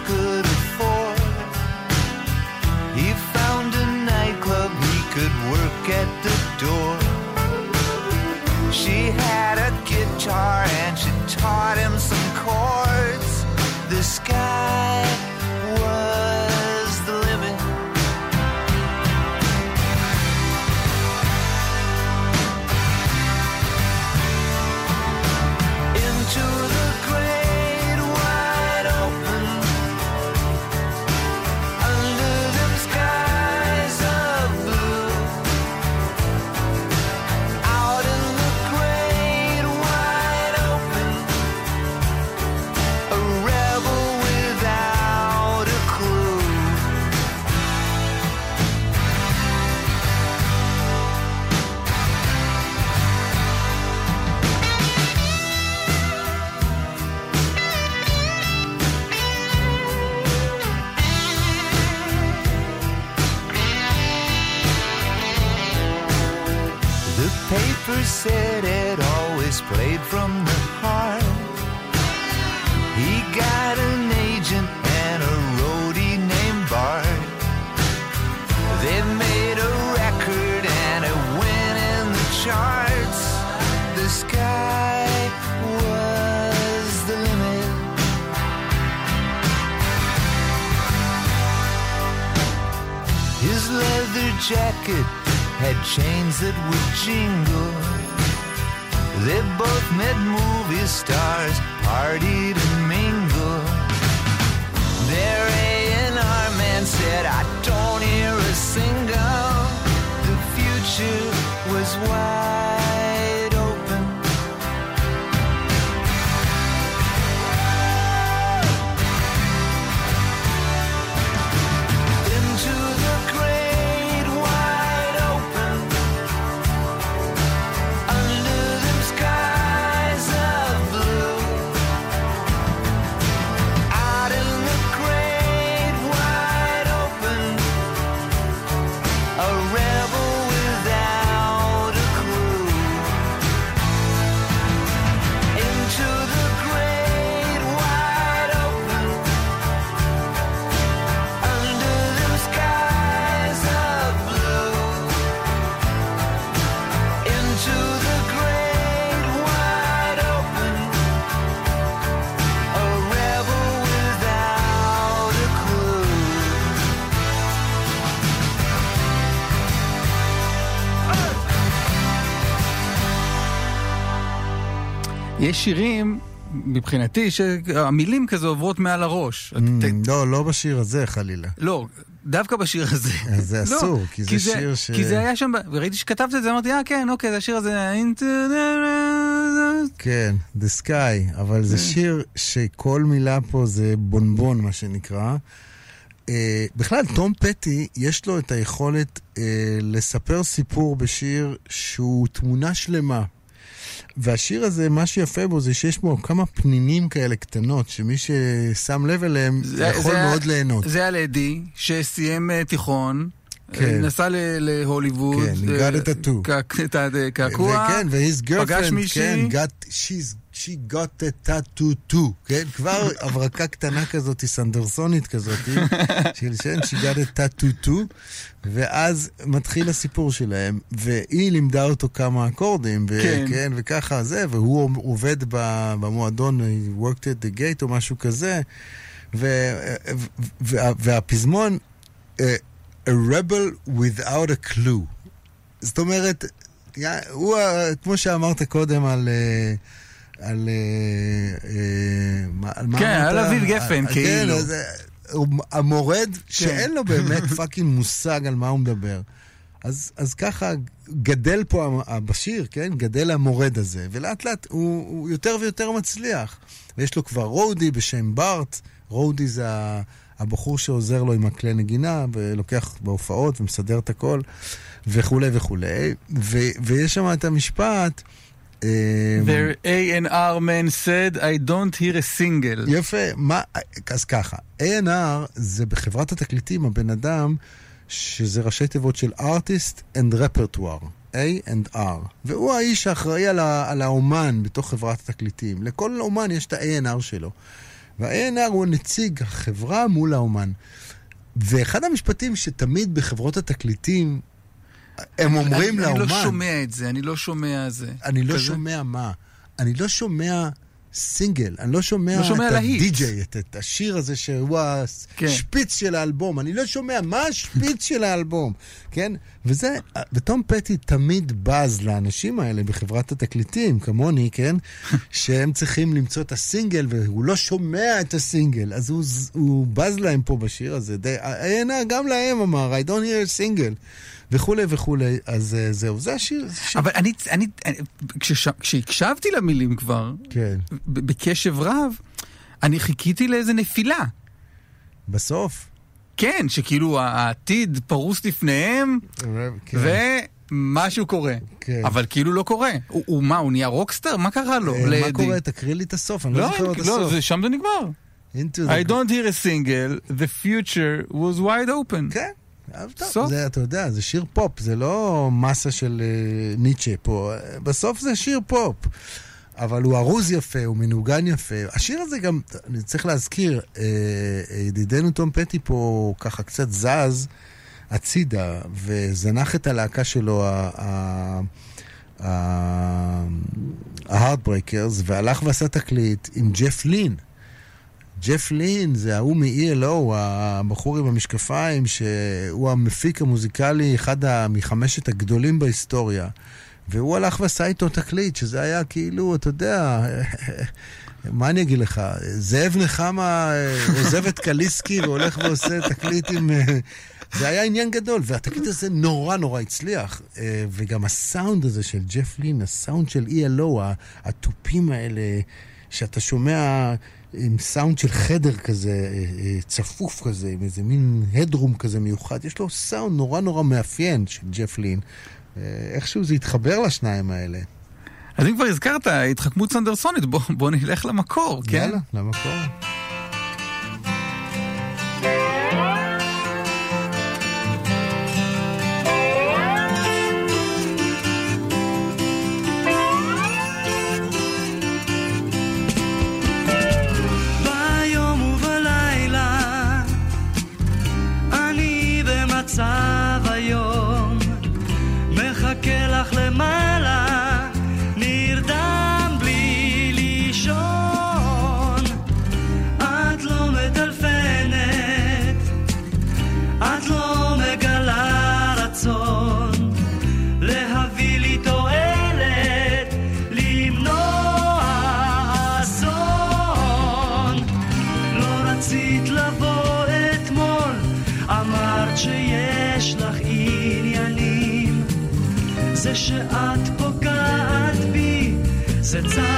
from the heart. He got an agent and a roadie named Bart. They made a record and it went in the charts. The sky was the limit. His leather jacket had chains that would jingle. They both met movie stars, partied יש שירים, מבחינתי, שהמילים כזה עוברות מעל הראש. ת- לא, לא בשיר הזה חלילה. לא, דווקא בשיר הזה. אז זה לא, אסור, כי זה שיר ש- כי זה היה שם, וראיתי שכתבת את זה, אמרתי, אה, כן, אוקיי, זה השיר הזה. כן, The Sky, אבל. זה שיר שכל מילה פה זה בונבון, מה שנקרא. אה, בכלל, תום פטי, יש לו את היכולת אה, לספר סיפור בשיר שהוא תמונה שלמה. והשיר הזה, מה שיפה בו זה שיש בו כמה פנינים כאלה קטנות, שמי ששם לב אליהם זה- יכול זה- מאוד ליהנות. זה על אדי, שסיים אה, תיכון. כן. אה, נסע להוליווד. כן, got a tattoo. קע- את הקעקוע. וכן, ו-his פגש girlfriend, מישהי. כן, got, she's, she got a tattoo too, כן? כבר הברקה קטנה כזאת, סנדרסונית כזאת, של שם, she got a tattoo too, ואז מתחיל הסיפור שלהם, והיא לימדה אותו כמה אקורדים, כן. וכן, וככה זה, והוא עובד במועדון, he worked at the gate או משהו כזה, ו- וה- והפזמון, אה, a rebel without a clue. זאת אומרת, הוא, כמו שאמרת קודם על... אה, על... אה, אה, כן? על אביב גפן, על- כאילו. כן, אה, המורד שאין לו באמת פאקינג מושג על מה הוא מדבר. אז, אז ככה גדל פה ה- בשיר, כן? גדל המורד הזה, ולאט לאט הוא, הוא יותר ויותר מצליח. ויש לו כבר רודי בשם בארט, רודי זה הבחור שעוזר לו עם הכלי נגינה, ולוקח בהופעות ומסדר את הכל, וכולי וכולי. ו, ויש שם את המשפט, אה, Their A&R man said, I don't hear a single. יפה, מה, אז ככה, A&R זה בחברת התקליטים הבן אדם שזה ראשי תיבות של Artist and Repertoire, A and R, והוא האיש האחראי על, ה, על האומן בתוך חברת התקליטים. לכל אומן יש את ה-A&R שלו, וה-A&R הוא נציג החברה מול האומן. ואחד המשפטים שתמיד בחברות התקליטים הם אומרים אני, לאומן... אני לא שומע את זה, אני לא שומע זה. אני לא? שומע מה. אני לא שומע סינגל, אני לא שומע, לא שומע את. הדי-ג'יי, את, את השיר הזה שהוא כן. השפיץ של האלבום. אני לא שומע מה השפיץ של האלבום, כן? וזה, ותום פטי תמיד בז לאנשים האלה בחברת התקליטים, כמוני, כן? שהם צריכים למצוא את הסינגל, והוא לא שומע את הסינגל, אז הוא, הוא בז להם פה בשיר הזה. די, הנה, גם להם אמר, I don't hear a single. וכולי וכולי, אז אה, זהו, זה השיר. זה שיר. אבל אני, אני, אני כשש, כשהקשבתי למילים כבר, כן. בקשב רב, אני חיכיתי לאיזה נפילה. בסוף. כן, שכאילו העתיד פרוס לפניהם, כן. ומשהו קורה. כן. אבל כאילו לא קורה. הוא, הוא מה, הוא נהיה רוקסטר? מה קרה לו? אה, מה? קורה? תקריא לי את הסוף, אני לא לא, זוכר את לא, הסוף. זה, שם זה נגמר. I don't hear a single. The future was wide open. כן. אבל טוב, סוף. זה, אתה יודע, זה שיר פופ, זה לא מסה של אה, ניטשה פה. בסוף זה שיר פופ. אבל הוא ארוז יפה, הוא מנוגן יפה. השיר הזה גם, אני צריך להזכיר, אה, ידידנו תום פטי פה ככה קצת זז הצידה, וזנח את הלהקה שלו, ה- ה- ה- ה Heartbreakers, והלך ועשה תקליט עם ג'ף לין. ג'ף לין זה ההוא מ-ELO, הבחור עם המשקפיים, שהוא המפיק המוזיקלי, אחד מחמשת הגדולים בהיסטוריה. והוא הלך ועשה איתו תקליט, שזה היה כאילו, אתה יודע, מה אני אגיד לך, זאב נחמה אה, עוזב את קליסקי והולך ועושה תקליט עם... אה, זה היה עניין גדול, והתקליט הזה נורא נורא הצליח. אה, וגם הסאונד הזה של ג'ף לין, הסאונד של ELO, התופים האלה, שאתה שומע עם סאונד של חדר כזה, אה, אה, צפוף כזה, עם איזה מין הדרום כזה מיוחד. יש לו סאונד נורא נורא מאפיין של ג'ף לין. אה, איכשהו זה התחבר לשניים האלה. אז אם כבר הזכרת התחכמות סנדרסונית, בוא, בוא נלך למקור, כן? יאללה, למקור. זה שאת פוגעת בי, זה צער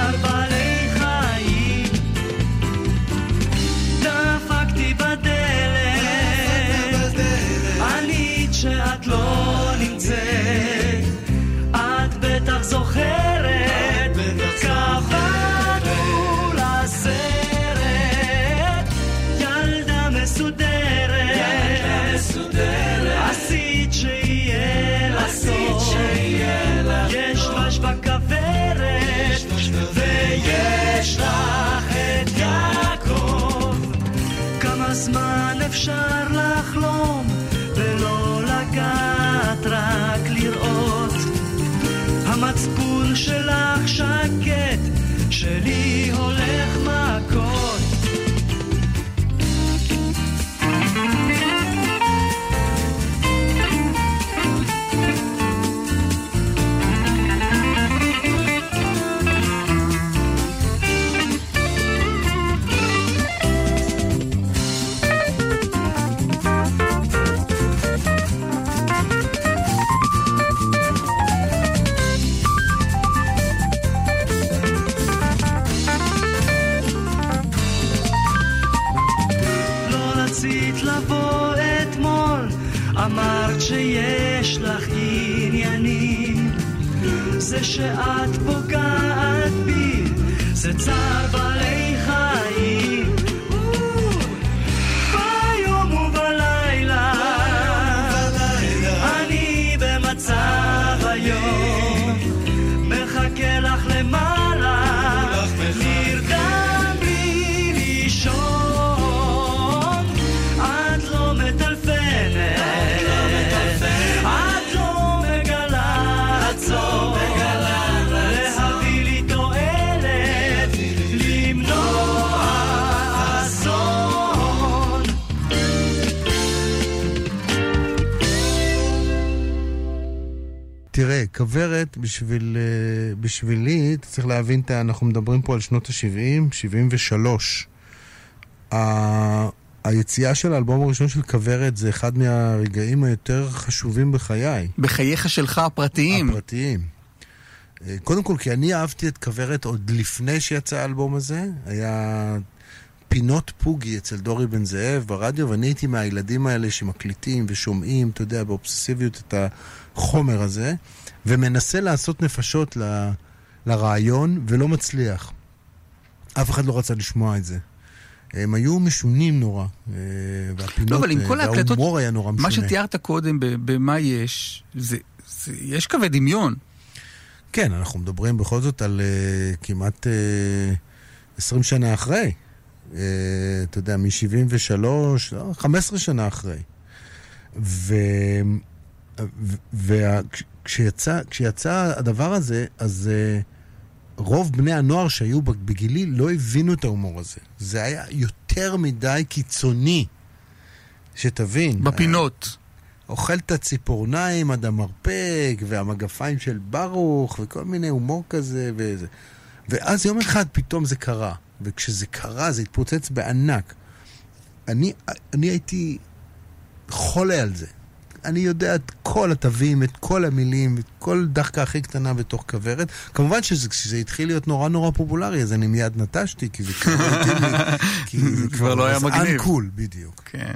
תראה, כוורת, בשביל, אה, בשבילי, אתה צריך להבין, אנחנו מדברים פה על שנות ה-70, 73. ה- היציאה של האלבום הראשון של כוורת זה אחד מהרגעים היותר חשובים בחיי. בחייך שלך הפרטיים. הפרטיים. אה, קודם כל, כי אני אהבתי את כוורת עוד לפני שיצא האלבום הזה. היה פינות פוגי אצל דורי בן זאב ברדיו, ואני הייתי מהילדים האלה שמקליטים ושומעים, אתה יודע, באובססיביות את החומר הזה, ומנסה לעשות נפשות ל- לרעיון, ולא מצליח. אף אחד לא רצה לשמוע את זה. הם היו משונים נורא, אה, והפינות, לא, אבל עם אה, כל ההקלטות, וההומור היה נורא משונה. מה שתיארת קודם במה יש, זה, זה, יש קווי דמיון. כן, אנחנו מדברים בכל זאת על uh, כמעט uh, 20 שנה אחרי. Uh, אתה יודע, מ-73, לא, 15 שנה אחרי. וכשיצא הדבר הזה, אז uh, רוב בני הנוער שהיו בגילי לא הבינו את ההומור הזה. זה היה יותר מדי קיצוני, שתבין. בפינות. אוכל את הציפורניים עד המרפק, והמגפיים של ברוך, וכל מיני הומור כזה, וזה. ואז יום אחד פתאום זה קרה. וכשזה קרה, זה התפוצץ בענק. אני, אני הייתי חולה על זה. אני יודע את כל התווים, את כל המילים, את כל דחקה הכי קטנה בתוך כוורת. כמובן שכשזה התחיל להיות נורא נורא פופולרי, אז אני מיד נטשתי, כי זה כבר לא כבר לא היה מגניב. אנקול, בדיוק. כן.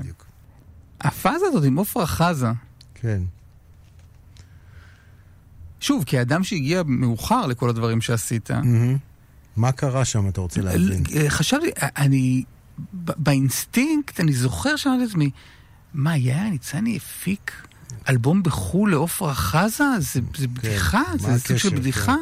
הפאזה הזאת עם עפרה חזה, כן. שוב, כאדם שהגיע מאוחר לכל הדברים שעשית. מה קרה שם, אתה רוצה להבין? אה, חשבתי, אני, ב- באינסטינקט, אני זוכר שאמרתי לעצמי, מה, יאיר ניצני הפיק אלבום בחו"ל לעופרה חזה? זה, זה בדיחה? כן. מה זה סוג של בדיחה?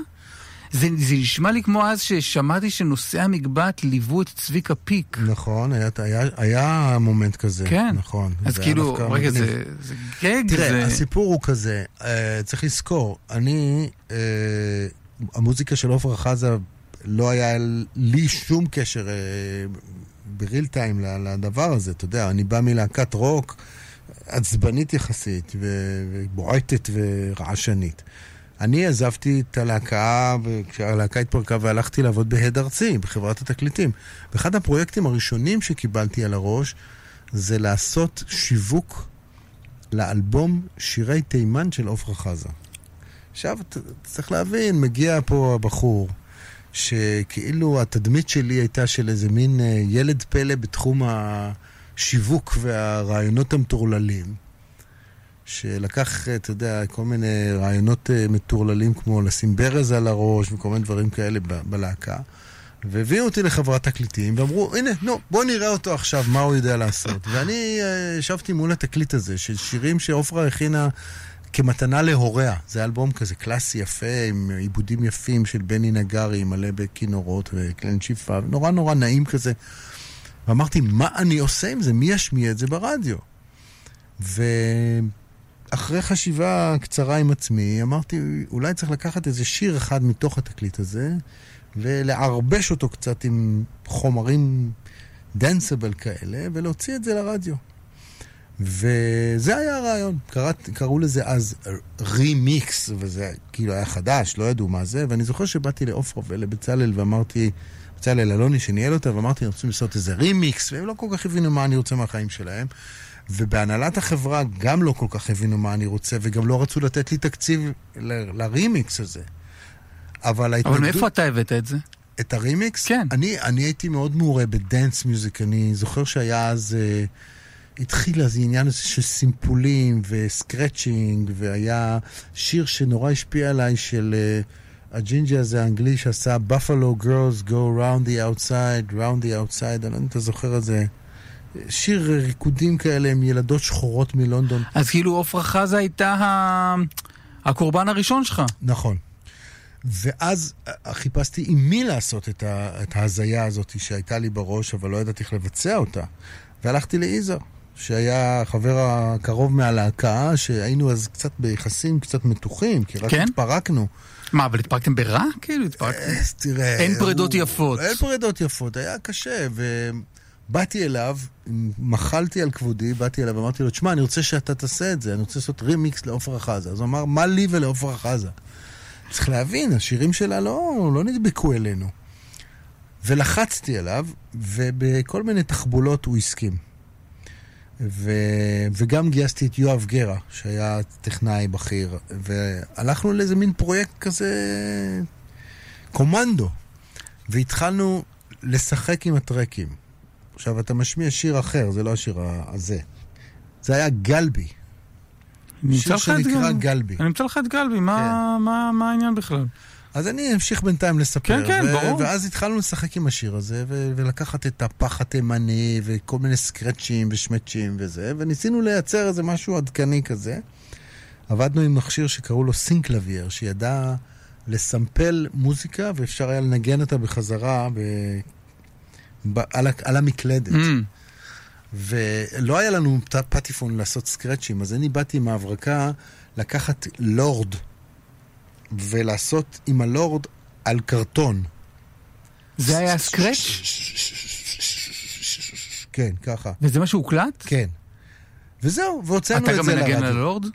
זה, זה נשמע לי כמו אז ששמעתי שנושאי המגבעת ליוו את צביקה פיק. נכון, היה, היה, היה moment כזה. כן. נכון. אז כאילו, רגע. זה, זה גג, תראה, זה... הסיפור הוא כזה, אה, צריך לזכור, אני, אה, המוזיקה של עופרה חזה, לא היה לי שום קשר אה, בריל טיים לדבר הזה, אתה יודע, אני בא מלהקת רוק עצבנית יחסית, ובועטת ורעשנית. אני עזבתי את הלהקה, כשהלהקה התפרקה והלכתי לעבוד בהד ארצי, בחברת התקליטים. ואחד הפרויקטים הראשונים שקיבלתי על הראש זה לעשות שיווק לאלבום שירי תימן של עפרה חזה. עכשיו, צריך להבין, מגיע פה הבחור, שכאילו התדמית שלי הייתה של איזה מין אה, ילד פלא בתחום השיווק והרעיונות המטורללים, שלקח, אה, אתה יודע, כל מיני רעיונות אה, מטורללים כמו לשים ברז על הראש וכל מיני דברים כאלה בלהקה. והביאו אותי לחברת תקליטים, ואמרו, הנה, נו, בוא נראה אותו עכשיו, מה הוא יודע לעשות. ואני ישבתי מול התקליט הזה, של שירים שעופרה הכינה כמתנה להוריה. זה אלבום כזה קלאסי יפה, עם עיבודים יפים של בני נגרי, מלא בכינורות וקלן שיפה, נורא נורא נעים כזה. ואמרתי, מה אני עושה עם זה? מי ישמיע את זה ברדיו? ואחרי חשיבה קצרה עם עצמי, אמרתי, אולי צריך לקחת איזה שיר אחד מתוך התקליט הזה, ולערבש אותו קצת עם חומרים דנסבל כאלה, ולהוציא את זה לרדיו. וזה היה הרעיון. קראת, קראו לזה אז רימיקס, וזה כאילו היה חדש, לא ידעו מה זה, ואני זוכר שבאתי לעופרה ולבצלאל ואמרתי, בצלאל אלוני שניהל אותה, ואמרתי, אני רוצה לעשות איזה רימיקס, והם לא כל כך הבינו מה אני רוצה מהחיים שלהם. ובהנהלת החברה גם לא כל כך הבינו מה אני רוצה, וגם לא רצו לתת לי תקציב ל- לרימיקס הזה. אבל ההתנגדות... אבל מאיפה אתה הבאת את זה? את הרימיקס? כן. אני, אני הייתי מאוד מעורה ב dance music. אני זוכר שהיה אז אה, התחיל אז העניין הזה של סימפולים ו scratching, והיה שיר שנורא השפיע עליי של אה, הג'ינג'י הזה האנגלי שעשה Buffalo Girls Go Round the Outside, Round the Outside, אני לא יודע אם אתה זוכר את זה. שיר ריקודים כאלה עם ילדות שחורות מלונדון. אז כאילו עופרה חזה הייתה ה... הקורבן הראשון שלך. נכון. ואז אה, חיפשתי עם מי לעשות את, ה, את ההזיה הזאת שהייתה לי בראש, אבל לא ידעתי איך לבצע אותה. והלכתי ליזהר, שהיה חבר הקרוב מהלהקה, שהיינו אז קצת ביחסים קצת מתוחים, כי רק כן? התפרקנו. מה, אבל התפרקתם ברע? כאילו, התפרקתם. אה, תראה... אין פרידות הוא- יפות. אין פרידות יפות, היה קשה, ובאתי אליו, מחלתי על כבודי, באתי אליו ואמרתי לו, תשמע, אני רוצה שאתה תעשה את זה, אני רוצה לעשות רימיקס לעופרה חזה. אז הוא אמר, מה לי ולעופרה חזה? צריך להבין, השירים שלה לא, לא נדבקו אלינו. ולחצתי עליו, ובכל מיני תחבולות הוא הסכים. ו... וגם גייסתי את יואב גרה, שהיה טכנאי בכיר, והלכנו לאיזה מין פרויקט כזה קומנדו, והתחלנו לשחק עם הטרקים. עכשיו, אתה משמיע שיר אחר, זה לא השיר הזה. זה היה גלבי. שיר שנקרא גלבי. אני אמצא לך את גלבי, מה- מה מה העניין בכלל? אז אני אמשיך בינתיים לספר. כן, כן, ו- ברור. ואז התחלנו לשחק עם השיר הזה, ו- ולקחת את הפח התימני, וכל מיני סקרצ'ים ושמצ'ים וזה, וניסינו לייצר איזה משהו עדכני כזה. עבדנו עם מכשיר שקראו לו Synclavier, שידע לסמפל מוזיקה, ואפשר היה לנגן אותה בחזרה ב... ב... על. על המקלדת. ממ. ולא היה לנו פטיפון לעשות סקרצ'ים, אז אני באתי עם ההברקה לקחת לורד ולעשות עם הלורד על קרטון. זה היה סקרץ'? כן, ככה. וזה מה שהוקלט? כן. וזהו, והוצאנו אתה את גם זה מנגן לרדיו. על הלורד?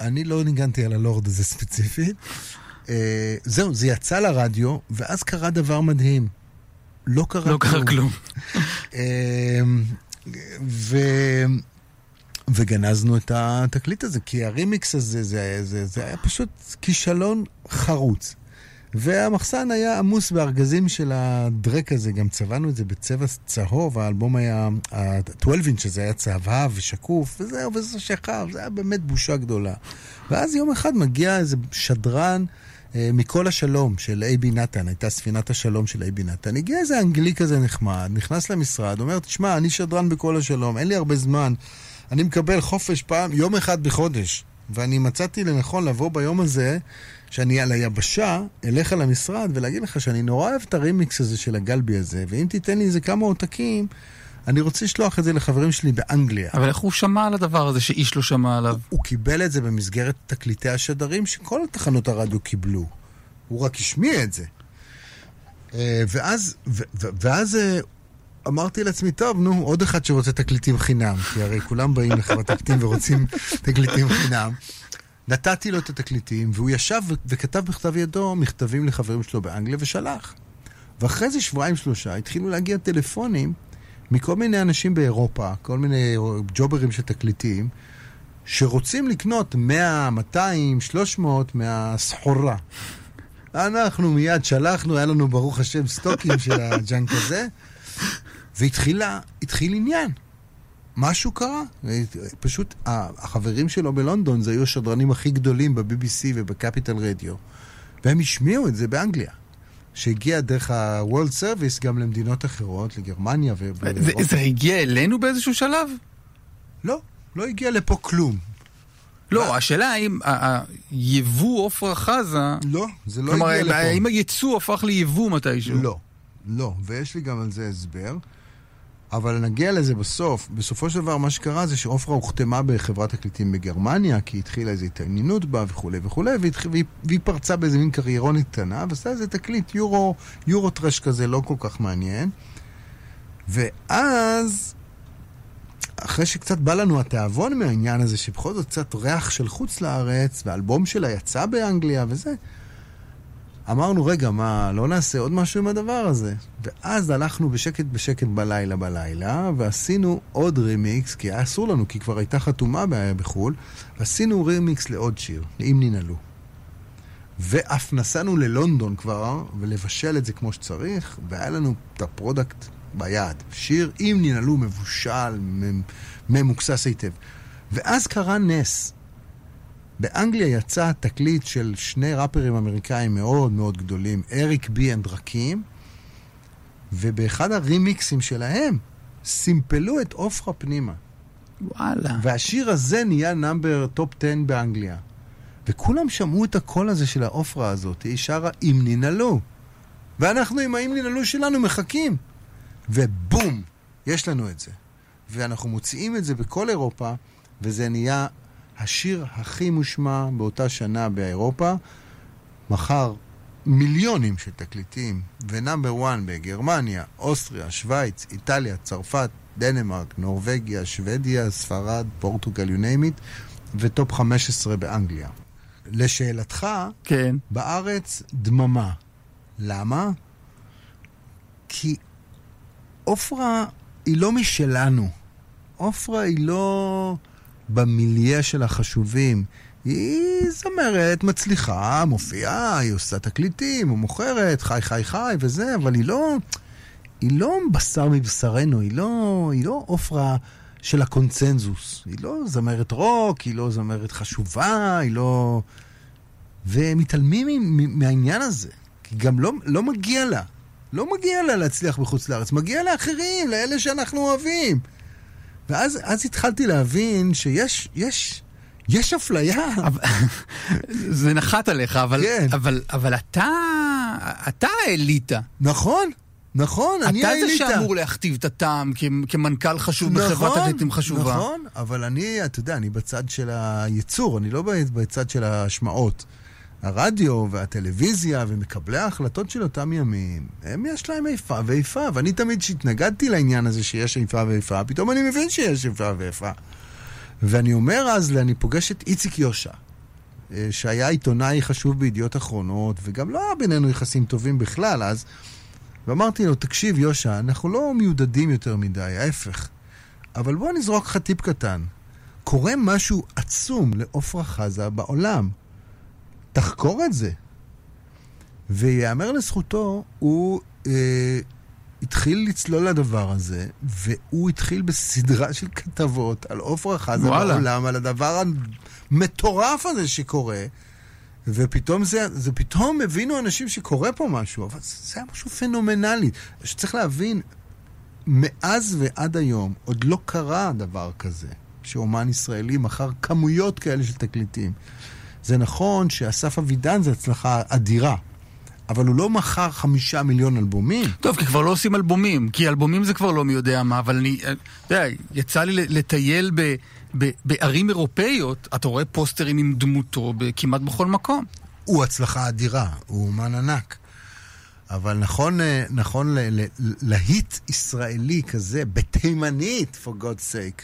אני לא ניגנתי על הלורד הזה ספציפית. אה, זהו, זה יצא לרדיו, ואז קרה דבר מדהים. לא קרה לא קרה כלום. אמ, ו... וגנזנו את התקליט הזה, כי הרימיקס הזה, זה, זה, זה היה פשוט כישלון חרוץ. והמחסן היה עמוס בארגזים של הדרק הזה, גם צבענו את זה בצבע צהוב, האלבום היה, ה-12 אינץ' הזה היה צהבהב ושקוף, וזהו, וזה שכב, זה היה באמת בושה גדולה. ואז יום אחד מגיע איזה שדרן אה, מכל השלום של אייבי נתן, הייתה ספינת השלום של אייבי נתן. הגיע איזה אנגלי כזה נחמד, נכנס למשרד, אומר, תשמע, אני שדרן בכל השלום, אין לי הרבה זמן, אני מקבל חופש פעם, יום אחד בחודש. ואני מצאתי לנכון לבוא ביום הזה, שאני על היבשה, אלך למשרד ולהגיד לך שאני נורא אוהב את הרימיקס הזה של הגלבי הזה, ואם תיתן לי איזה כמה עותקים, אני רוצה לשלוח את זה לחברים שלי באנגליה. אבל איך הוא שמע על הדבר הזה שאיש לא שמע עליו? הוא קיבל את זה במסגרת תקליטי השדרים שכל תחנות הרדיו קיבלו. הוא רק השמיע את זה. אה, ואז, ו- ו- ואז אה, אמרתי לעצמי, טוב, נו, עוד אחד שרוצה תקליטים חינם, כי הרי כולם באים לחברת תקליטים ורוצים תקליטים חינם. נתתי לו את התקליטים, והוא ישב וכתב בכתב ידו מכתבים לחברים שלו באנגליה ושלח. ואחרי איזה שבועיים שלושה התחילו להגיע טלפונים מכל מיני אנשים באירופה, כל מיני ג'וברים של תקליטים, שרוצים לקנות 100, 200, 300 מהסחורה. אנחנו מיד שלחנו, היה לנו ברוך השם סטוקים של הג'אנק הזה, והתחילה, התחיל עניין. משהו קרה. פשוט החברים שלו בלונדון זה היו השדרנים הכי גדולים ב-BBC ובקפיטל רדיו, והם השמיעו את זה באנגליה. שהגיע דרך ה-World Service גם למדינות אחרות, לגרמניה זה- ובאירופה. זה הגיע אלינו באיזשהו שלב? לא, לא הגיע לפה כלום. לא, השאלה האם היבוא עופרה חזה... לא, זה לא כלומר, הגיע לפה. האם הייצוא הפך ליבוא מתישהו? לא, לא, ויש לי גם על זה הסבר. אבל נגיע לזה בסוף. בסופו של דבר, מה שקרה זה שעופרה הוחתמה בחברת תקליטים בגרמניה, כי התחילה איזו התעניינות בה וכולי וכולי, והתח- והיא, והיא פרצה באיזה מין קריירונת קטנה, ועשתה איזה תקליט יורו, יורו טרש כזה, לא כל כך מעניין. ואז, אחרי שקצת בא לנו התיאבון מהעניין הזה, שבכל זאת קצת ריח של חוץ לארץ, והאלבום שלה יצא באנגליה וזה, אמרנו, רגע, מה, לא נעשה עוד משהו עם הדבר הזה? ואז הלכנו בשקט בשקט בלילה בלילה, ועשינו עוד רימיקס, כי היה אסור לנו, כי כבר הייתה חתומה ב- בחו"ל, ועשינו רימיקס לעוד שיר, אם ננעלו. ואף נסענו ללונדון כבר, ולבשל את זה כמו שצריך, והיה לנו את ה product ביד. שיר עם ננעלו מבושל, ממוקסס היטב. ואז קרה נס. באנגליה יצא תקליט של שני ראפרים אמריקאים מאוד מאוד גדולים, Eric B. and Rakim, ובאחד הרימיקסים שלהם סימפלו את עופרה פנימה. וואלה. והשיר הזה נהיה number top 10 באנגליה. וכולם שמעו את הקול הזה של העופרה הזאת, היא שרה אם ננעלו. ואנחנו עם האם ננעלו שלנו מחכים. ובום, יש לנו את זה. ואנחנו מוציאים את זה בכל אירופה, וזה נהיה השיר הכי מושמע באותה שנה באירופה. מכר מיליונים של תקליטים, ונאמבר 1 בגרמניה, אוסטריה, שווייץ, איטליה, צרפת, דנמרק, נורבגיה, שוודיה, ספרד, פורטוגל, you name it, וטופ 15 באנגליה. לשאלתך, כן. בארץ דממה. למה? כי עופרה היא לא משלנו. עופרה היא לא במיליה של החשובים. היא זמרת מצליחה, מופיעה, היא עושה תקליטים, היא מוכרת, חי חי חי וזה, אבל היא לא... היא לא בשר מבשרנו, היא לא, היא לא עופרה של הקונצנזוס. היא לא זמרת רוק, היא לא זמרת חשובה, היא לא... ומתעלמים מהעניין הזה. כי גם לא, לא מגיע לה. לא מגיע לה להצליח בחוץ לארץ, מגיע לאחרים, לאלה שאנחנו אוהבים. ואז אז התחלתי להבין שיש יש, יש אפליה. זה נחת עליך, אבל, כן. אבל, אבל אתה, אתה האליטה. נכון, נכון, אני אתה זה האליטה. שאמור להכתיב את הטעם כמנכ"ל חשוב בחברת תקליטים חשובה. נכון, אבל אני, אתה יודע, אני בצד של הייצור, אני לא בצד של ההשמעות. הרדיו והטלוויזיה ומקבלי ההחלטות של אותם ימים, הם יש להם איפה ואיפה, ואני תמיד שהתנגדתי לעניין הזה שיש איפה ואיפה, פתאום אני מבין שיש איפה ואיפה. ואני אומר אז, אני פוגש את איציק יושע, אה, שהיה עיתונאי חשוב בידיעות אחרונות, וגם לא היה בינינו יחסים טובים בכלל אז, ואמרתי לו, תקשיב יושע, אנחנו לא מיודדים יותר מדי, ההפך. אבל בוא נזרוק לך טיפ קטן. קורה משהו עצום לעופרה חזה בעולם. תחקור את זה. ויאמר לזכותו, הוא אה, התחיל לצלול לדבר הזה, והוא התחיל בסדרה של כתבות על עופרה חזה. בעולם, על הדבר המטורף הזה שקורה. ופתאום זה, זה פתאום הבינו אנשים שקורה פה משהו, אבל זה, זה היה משהו פנומנלי. שצריך להבין, מאז ועד היום עוד לא קרה דבר כזה, שאומן ישראלי מכר כמויות כאלה של תקליטים. זה נכון שאסף אבידן זה הצלחה אדירה, אבל הוא לא מכר חמישה מיליון אלבומים. טוב, כי כבר לא עושים אלבומים, כי אלבומים זה כבר לא מי יודע מה, אבל אני, אה, אתה יודע, יצא לי לטייל ב, ב, בערים אירופאיות, אתה רואה פוסטרים עם דמותו כמעט בכל מקום. הוא הצלחה אדירה, הוא אומן ענק. אבל נכון, אה, נכון להיט ישראלי כזה, בתימנית, for God's sake,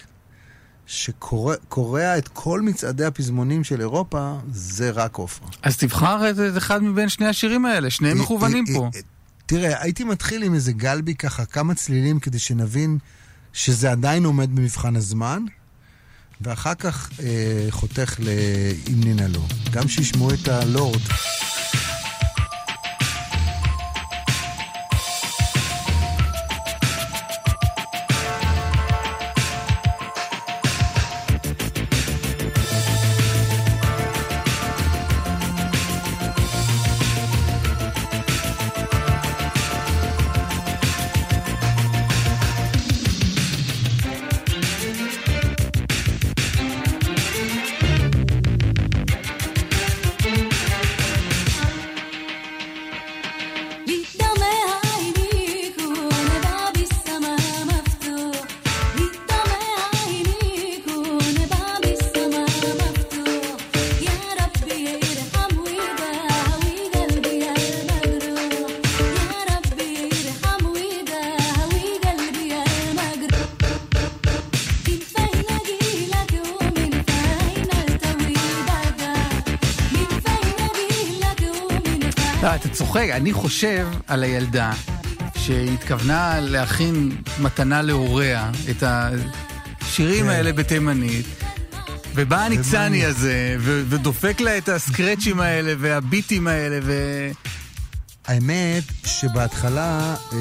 שקורע את כל מצעדי הפזמונים של אירופה, זה רק עופרה. אז תבחר את, את אחד מבין שני השירים האלה, שניהם אה, מכוונים אה, פה. אה, תראה, הייתי מתחיל עם איזה גלבי ככה, כמה צלילים כדי שנבין שזה עדיין עומד במבחן הזמן, ואחר כך אה, חותך ל"אם ננעלו". גם שישמעו את הלורד. צוחק, אני חושב על הילדה שהתכוונה להכין מתנה להוריה, את השירים כן. האלה בתימנית. ובא הניצני הזה, ו- ודופק לה את הסקרצ'ים האלה, והביטים האלה, ו... האמת שבהתחלה אה,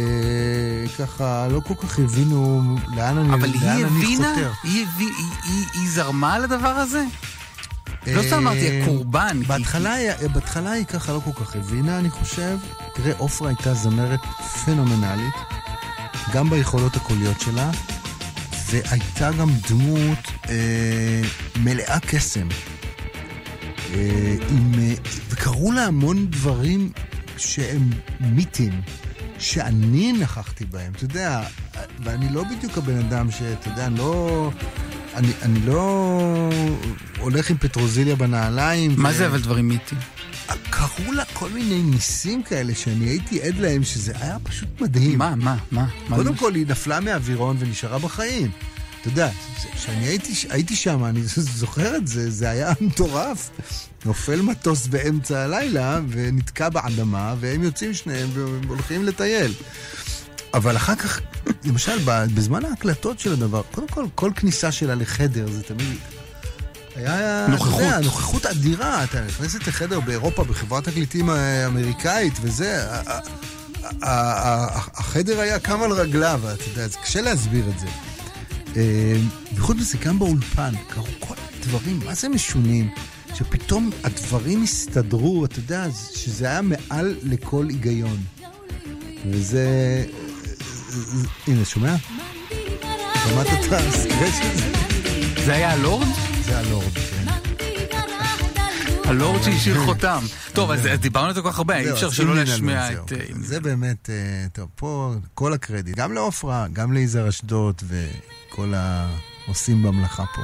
ככה לא כל כך הבינו לאן אני, אבל לאן היא אני הבינה? חותר. היא הבי- היא- היא- היא זרמה לדבר הזה? לא סתם אה, אמרתי הקורבן. כי- בהתחלה, היא ככה לא כל כך הבינה, אני חושב. תראה, עופרה הייתה זמרת פנומנלית, גם ביכולות הקוליות שלה, והייתה גם דמות אה, מלאה קסם. אה, עם, אה, וקראו לה המון דברים שהם מיתים, שאני נכחתי בהם. אתה יודע, ואני לא בדיוק הבן אדם שאתה יודע, אני לא... אני, אני לא הולך עם פטרוזיליה בנעליים. מה ו- זה אבל דברים מיתיים? קראו לה כל מיני ניסים כאלה שאני הייתי עד להם, שזה היה פשוט מדהים. מה, מה, מה? מה קודם זה? כל, היא נפלה מהאווירון ונשארה בחיים. אתה יודע, כשאני הייתי, הייתי שם, אני זוכר את זה, זה היה מטורף. נופל מטוס באמצע הלילה ונתקע באדמה, והם יוצאים שניהם והולכים לטייל. אבל אחר כך, למשל, בזמן ההקלטות של הדבר, קודם כל, כל כניסה שלה לחדר זה תמיד... היה... נוכחות. אתה יודע, נוכחות אדירה. אתה נכנסת לחדר באירופה, בחברת תקליטים אה, אמריקאית, וזה... החדר היה קם על רגליו, אתה יודע, זה קשה להסביר את זה. אה, וחוץ מזה, גם באולפן, קרו כל מיני דברים, מה זה משונים, שפתאום הדברים הסתדרו, אתה יודע, שזה היה מעל לכל היגיון. וזה... הנה, שומע? שמעת את הסקרץ' הזה? זה היה הלורד? זה הלורד, כן. הלורד שהשאיר חותם. טוב, אז דיברנו על זה כל כך הרבה, אי אפשר שלא להשמיע את... אה, זה באמת, אה, טוב, פה כל הקרדיט, גם לעופרה, גם ליזהר אשדוד וכל העושים במלאכה פה.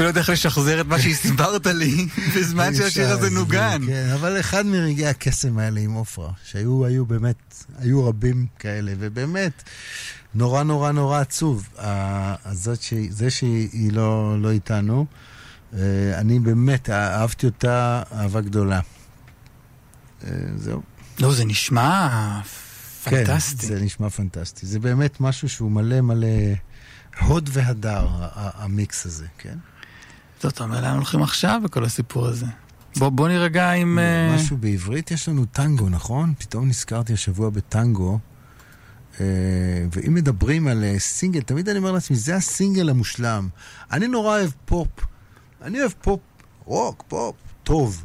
אפילו לא יודע איך לשחזר את מה שהסברת לי בזמן שהשיר הזה נוגן. כן, אבל אחד מרגעי הקסם האלה עם עופרה, שהיו היו באמת, היו רבים כאלה, ובאמת, נורא נורא נורא עצוב. הזאת ש- זה שהיא לא, לא איתנו, אה, אני באמת אהבתי אותה אהבה גדולה. אה, זהו. לא, זה נשמע פנטסטי. כן, זה נשמע פנטסטי. זה באמת משהו שהוא מלא מלא הוד והדר, המיקס הזה, כן? טוב, אתה אומר לאן הולכים עכשיו בכל הסיפור הזה? בוא, בוא נירגע עם... אה, משהו בעברית, יש לנו טנגו, נכון? פתאום נזכרתי השבוע בטנגו. אה, ואם מדברים על אה, סינגל, תמיד אני אומר לעצמי, זה הסינגל המושלם. אני נורא אוהב פופ. אני אוהב פופ, רוק, פופ, טוב.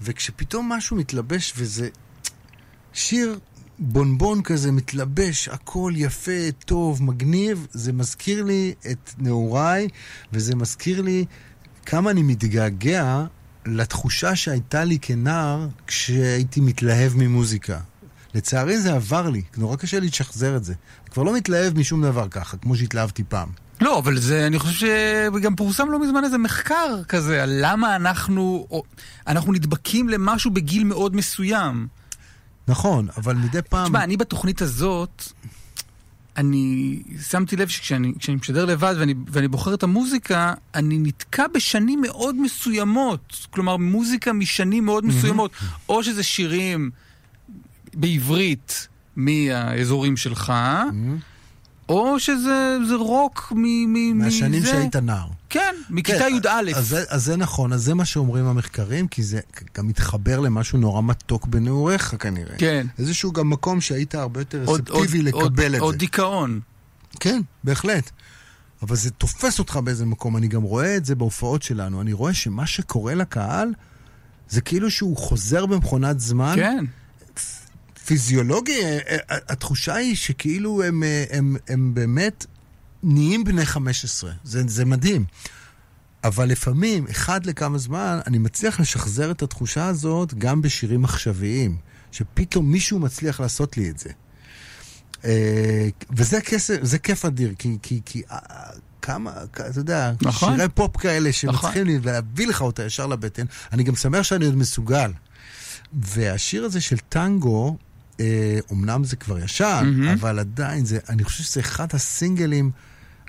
וכשפתאום משהו מתלבש וזה שיר בונבון כזה מתלבש, הכל יפה, טוב, מגניב, זה מזכיר לי את נעוריי, וזה מזכיר לי כמה אני מתגעגע לתחושה שהייתה לי כנער כשהייתי מתלהב ממוזיקה. לצערי זה עבר לי, נורא קשה לי לשחזר את זה. אני כבר לא מתלהב משום דבר ככה, כמו שהתלהבתי פעם. לא, אבל זה, אני חושב שגם פורסם לא מזמן איזה מחקר כזה, על למה אנחנו, אנחנו נדבקים למשהו בגיל מאוד מסוים. נכון, אבל מדי פעם... תשמע, אני בתוכנית הזאת, אני שמתי לב שכשאני כשאני משדר לבד ואני, ואני בוחר את המוזיקה, אני נתקע בשנים מאוד מסוימות. כלומר, מוזיקה משנים מאוד מסוימות. או שזה שירים בעברית מהאזורים שלך, או שזה זה רוק מ... מ מהשנים מזה. שהיית נער. כן, מכיתה כן, י"א. אז אז זה נכון, אז זה מה שאומרים המחקרים, כי זה גם מתחבר למשהו נורא מתוק בנעוריך כנראה. כן. איזשהו גם מקום שהיית הרבה יותר רספטיבי לקבל עוד- את עוד זה. דיכאון. כן, בהחלט. אבל זה תופס אותך באיזה מקום, אני גם רואה את זה בהופעות שלנו. אני רואה שמה שקורה לקהל, זה כאילו שהוא חוזר במכונת זמן. כן. פיזיולוגי, אה, אה, התחושה היא שכאילו הם, אה, הם, הם באמת נהיים בני 15. זה, זה מדהים. אבל לפעמים, אחד לכמה זמן, אני מצליח לשחזר את התחושה הזאת גם בשירים עכשוויים, שפתאום מישהו מצליח לעשות לי את זה. אה, וזה כסף, זה כיף אדיר, כי, כי, כי אה, כמה, אתה יודע, נכון. שירי פופ כאלה נכון. שמצליחים לי להביא לך אותה ישר לבטן, אני גם שמח שאני עוד מסוגל. והשיר הזה של טנגו, אה, אומנם זה כבר ישן, מהמם. אבל עדיין, זה, אני חושב שזה אחד הסינגלים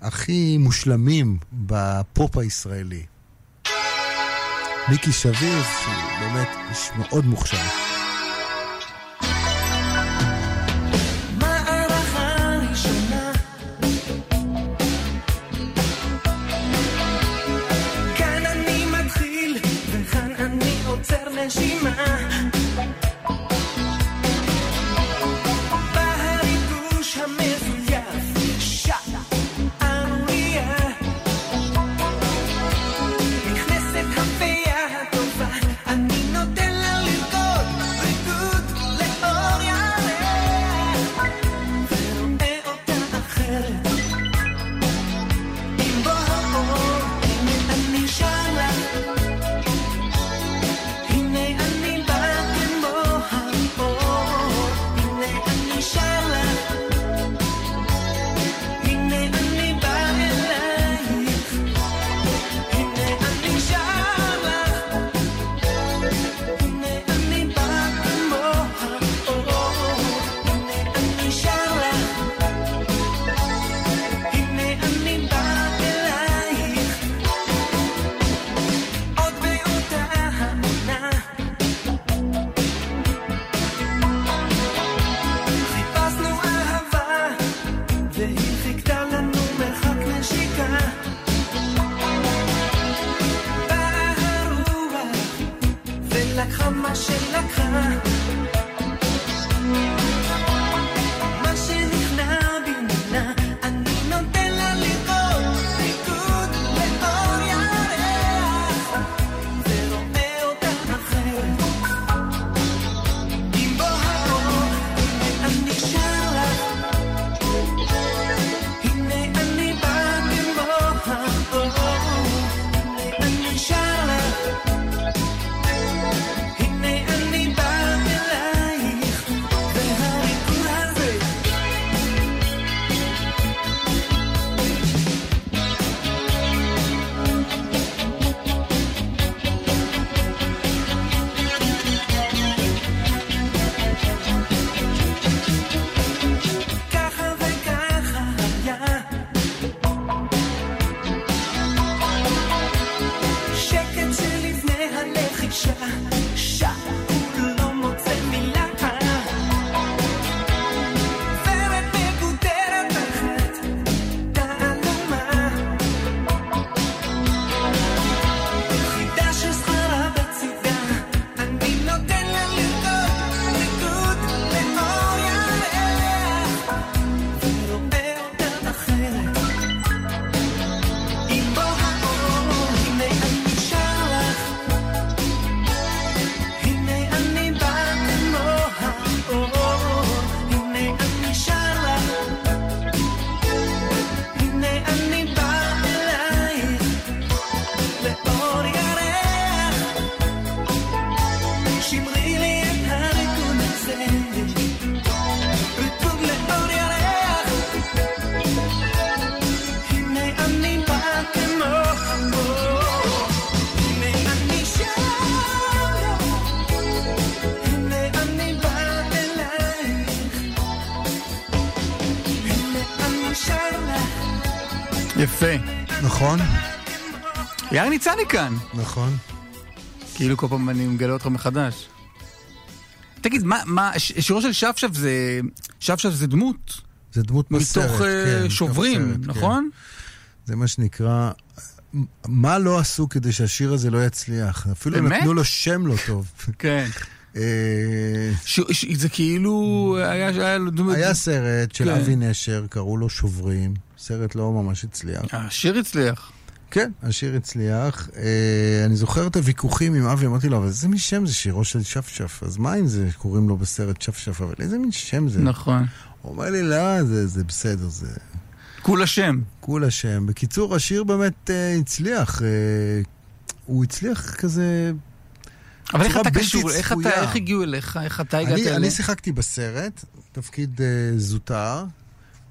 הכי מושלמים בפופ הישראלי. מיקי שביב, שהוא באמת איש מאוד מוכשר. מערכה ניצני כאן. נכון. כאילו כל פעם אני מגלה אותך מחדש. תגיד, מה, מה, שירו של שפשף זה, שפשף זה דמות? זה דמות בסרט, מתוך אה, כן, מתוך שוברים, הסרט, כן. נכון? זה מה שנקרא, מה לא עשו כדי שהשיר הזה לא יצליח? אפילו באמת? נתנו לו שם לא טוב. כן. אה, ש, ש, זה כאילו, היה, היה דמות... היה סרט של כן. אבי נשר, קראו לו שוברים, סרט לא ממש הצליח. השיר הצליח. כן, השיר הצליח. אה, אני זוכר את הוויכוחים עם אבי, אמרתי לו, אבל איזה מין שם זה שירו של שפשף, אז מה אם זה, קוראים לו בסרט שפשף, אבל איזה מין שם זה? נכון. הוא אומר לי, לא, זה, זה בסדר, זה כולה שם. כולה שם. בקיצור, השיר באמת אה, הצליח. אה, הוא הצליח כזה... אבל איך אתה קשור? איך אתה. איך הגיעו אליך? איך אתה הגעת אליהם? אני שיחקתי בסרט, תפקיד uh, זוטר.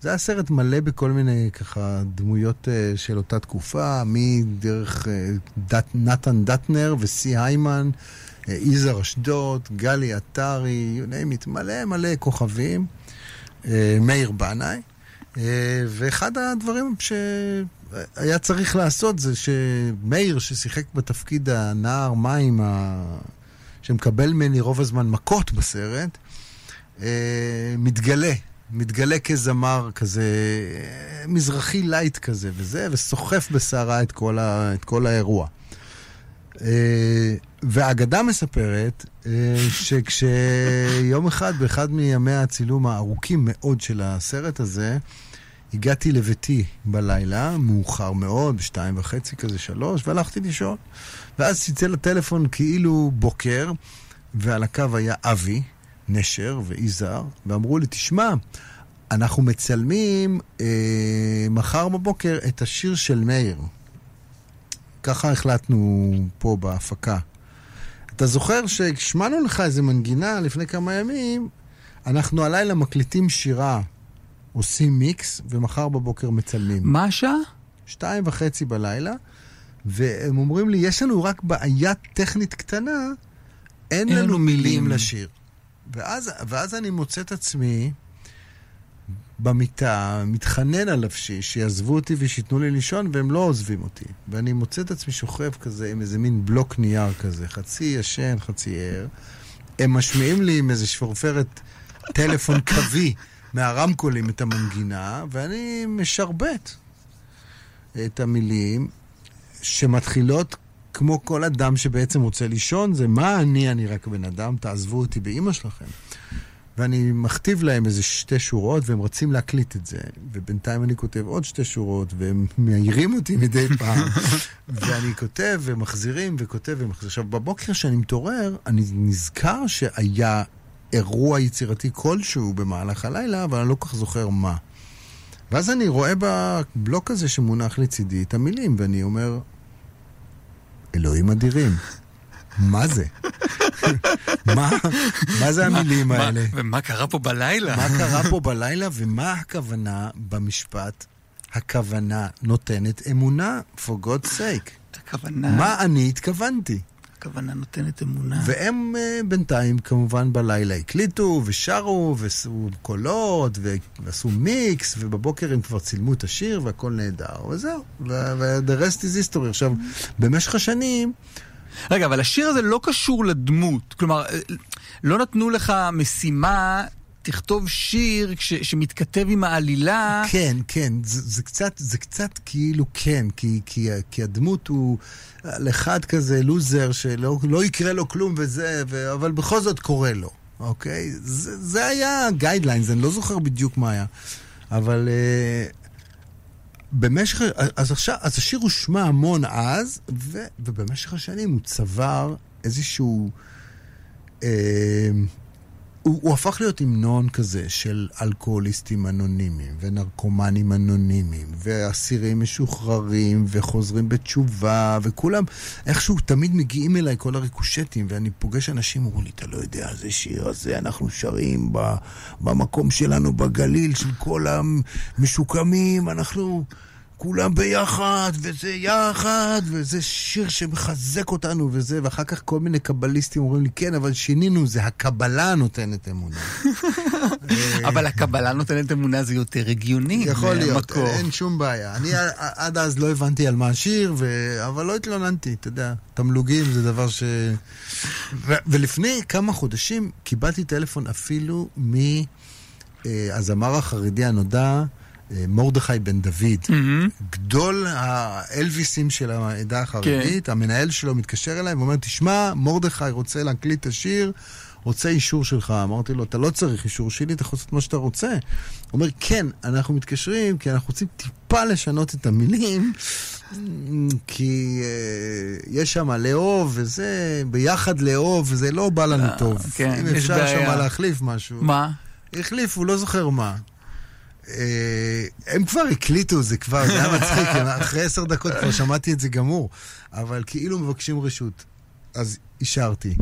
זה היה סרט מלא בכל מיני ככה דמויות uh, של אותה תקופה, מדרך uh, נתן דטנר וסי היימן, uh, יזהר אשדוד, גלי עטרי, you name it, מלא מלא כוכבים, uh, מאיר בנאי. Uh, ואחד הדברים שהיה צריך לעשות זה שמאיר, ששיחק בתפקיד הנער מים, ה... שמקבל ממני רוב הזמן מכות בסרט, אה, מתגלה, מתגלה כזמר כזה, מזרחי light כזה וזה, וסוחף בסערה את ה, את כל האירוע. אה, והאגדה מספרת אה, שכשיום אחד, באחד מימי הצילום הארוכים מאוד של הסרט הזה, הגעתי לביתי בלילה, מאוחר מאוד, בשתיים וחצי כזה, שלוש, והלכתי לישון. ואז צלצל הטלפון כאילו בוקר, ועל הקו היה אבי, נשר ויזהר, ואמרו לי, תשמע, אנחנו מצלמים אה, מחר בבוקר את השיר של מאיר. ככה החלטנו פה בהפקה. אתה זוכר שהשמענו לך איזה מנגינה לפני כמה ימים, אנחנו הלילה מקליטים שירה, עושים מיקס, ומחר בבוקר מצלמים. מה השעה? שתיים וחצי בלילה, והם אומרים לי, יש לנו רק בעיה טכנית קטנה, אין אין לנו מילים." לשיר. ואז, ואז אני מוצא את עצמי במיטה, מתחנן עליו ש, שיעזבו אותי ושייתנו לי לישון, והם לא עוזבים אותי. ואני מוצא את עצמי שוכב כזה עם איזה מין בלוק נייר כזה, חצי ישן, חצי ער. הם משמיעים לי עם איזה שפורפרת טלפון קווי מהרמקולים את המנגינה, ואני משרבט את המילים שמתחילות כמו כל אדם שבעצם רוצה לישון, זה מה אני, אני רק בן אדם, תעזבו אותי באימא שלכם. ואני מכתיב להם איזה שתי שורות, והם רצים להקליט את זה. ובינתיים אני כותב עוד שתי שורות, והם מעירים אותי מדי פעם. ואני כותב, ומחזירים, וכותב, ומחזיר. עכשיו, בבוקר כשאני מתעורר, אני נזכר שהיה אירוע יצירתי כלשהו במהלך הלילה, אבל אני לא כל כך זוכר מה. ואז אני רואה בבלוק הזה שמונח לצידי את המילים, ואני אומר, אלוהים אדירים, מה זה? מה, מה זה המילים מה- האלה? ומה קרה פה בלילה? מה קרה פה בלילה ומה הכוונה במשפט? הכוונה נותנת אמונה, for God's sake. הכוונה, מה אני התכוונתי? הכוונה נותנת אמונה. והם אה, בינתיים כמובן בלילה הקליטו ושרו ועשו קולות ועשו מיקס ובבוקר הם כבר צילמו את השיר והכל נהדר וזהו, ו-the rest is history. עכשיו, במשך השנים, רגע, אבל השיר הזה לא קשור לדמות. כלומר, אה, לא נתנו לך משימה, תכתוב שיר ש- שמתכתב עם העלילה. כן, כן, זה, זה, קצת, זה קצת כאילו כן, כי, כי, כי הדמות הוא על אחד כזה לוזר שלא לא יקרה לו כלום וזה, ו, אבל בכל זאת קורה לו, אוקיי? זה, זה היה guidelines, אני לא זוכר בדיוק מה היה. אבל אה, במשך, אז עכשיו, אז השיר הושמע המון אז, ו, ובמשך השנים הוא צבר איזשהו... אה, הוא, הוא הפך להיות המנון כזה של אלכוהוליסטים אנונימיים, ונרקומנים אנונימיים, ואסירים משוחררים, וחוזרים בתשובה, וכולם איכשהו תמיד מגיעים אליי כל הריקושטים, ואני פוגש אנשים, אומרים לי, אתה לא יודע, זה שיר הזה, אנחנו שרים במקום שלנו בגליל, של כל המשוקמים, אנחנו... כולם ביחד, וזה יחד, וזה שיר שמחזק אותנו וזה, ואחר כך כל מיני קבליסטים אומרים לי, כן, אבל שינינו, זה הקבלה נותנת אמונה. אבל הקבלה נותנת אמונה זה יותר הגיוני. יכול להיות. אין שום בעיה. אני עד אז לא הבנתי על מה השיר. אבל לא התלוננתי, אתה יודע. תמלוגים זה דבר ש... ולפני כמה חודשים קיבלתי טלפון אפילו מהזמר החרדי הנודע, אה, מרדכי בן דוד. מהמם. גדול האלוויסים של העדה החרדית, כן. המנהל שלו מתקשר אליי ואומר, תשמע, מרדכי רוצה להקליט את השיר, רוצה אישור שלך. אמרתי לו, אתה לא צריך אישור שלי, אתה יכול לעשות מה שאתה רוצה. הוא אומר, כן, אנחנו מתקשרים כי אנחנו רוצים טיפה לשנות את המילים, כי uh, יש שם לאהוב וזה, ביחד לאהוב, וזה לא בא לנו אה, טוב. כן, אם אפשר. שם להחליף משהו. מה? החליפו, לא זוכר מה. אה, הם כבר הקליטו, זה כבר, זה היה מצחיק, אחרי עשר דקות כבר שמעתי את זה גמור, אבל כאילו מבקשים רשות, אז אישרתי.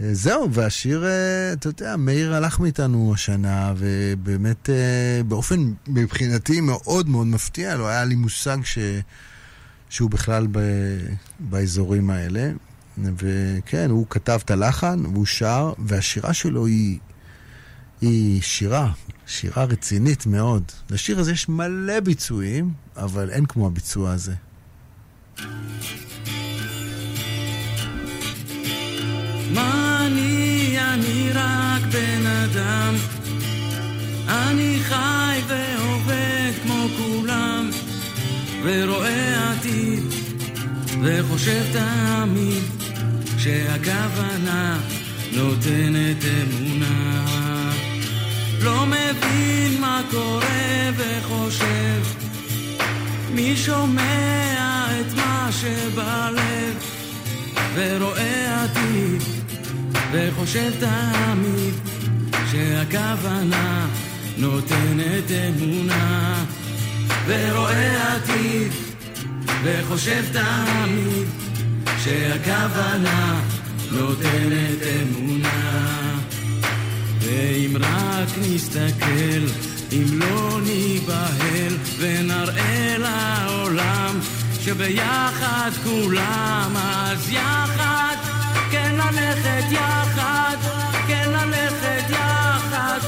אה, זהו, והשיר, אה, אתה יודע, מאיר הלך מאיתנו השנה, ובאמת, באופן, מבחינתי, מאוד מאוד מפתיע, לא היה לי מושג ש... שהוא בכלל ב... באזורים האלה. וכן, הוא כתב את הלחן, והוא שר, והשירה שלו היא, היא שירה, שירה רצינית מאוד. לשיר הזה יש מלא ביצועים, אבל אין כמו הביצוע הזה. מה אני, אני רק בן אדם. אני חי ועובד כמו כולם, ורואה עתיד, וחושב תמיד שהכוונה נותנת אמונה. לא מבין מה קורה וחושב, מי שומע את מה שבלב, ורואה עתיד, וחושב תמיד שהכוונה נותנת אמונה, ורואה עתיד, וחושב תמיד שהכוונה נותנת אמונה. ואם רק נסתכל, אם לא ניבהל, ונראה לעולם שביחד כולם, אז יחד, כן ללכת יחד, כן ללכת יחד,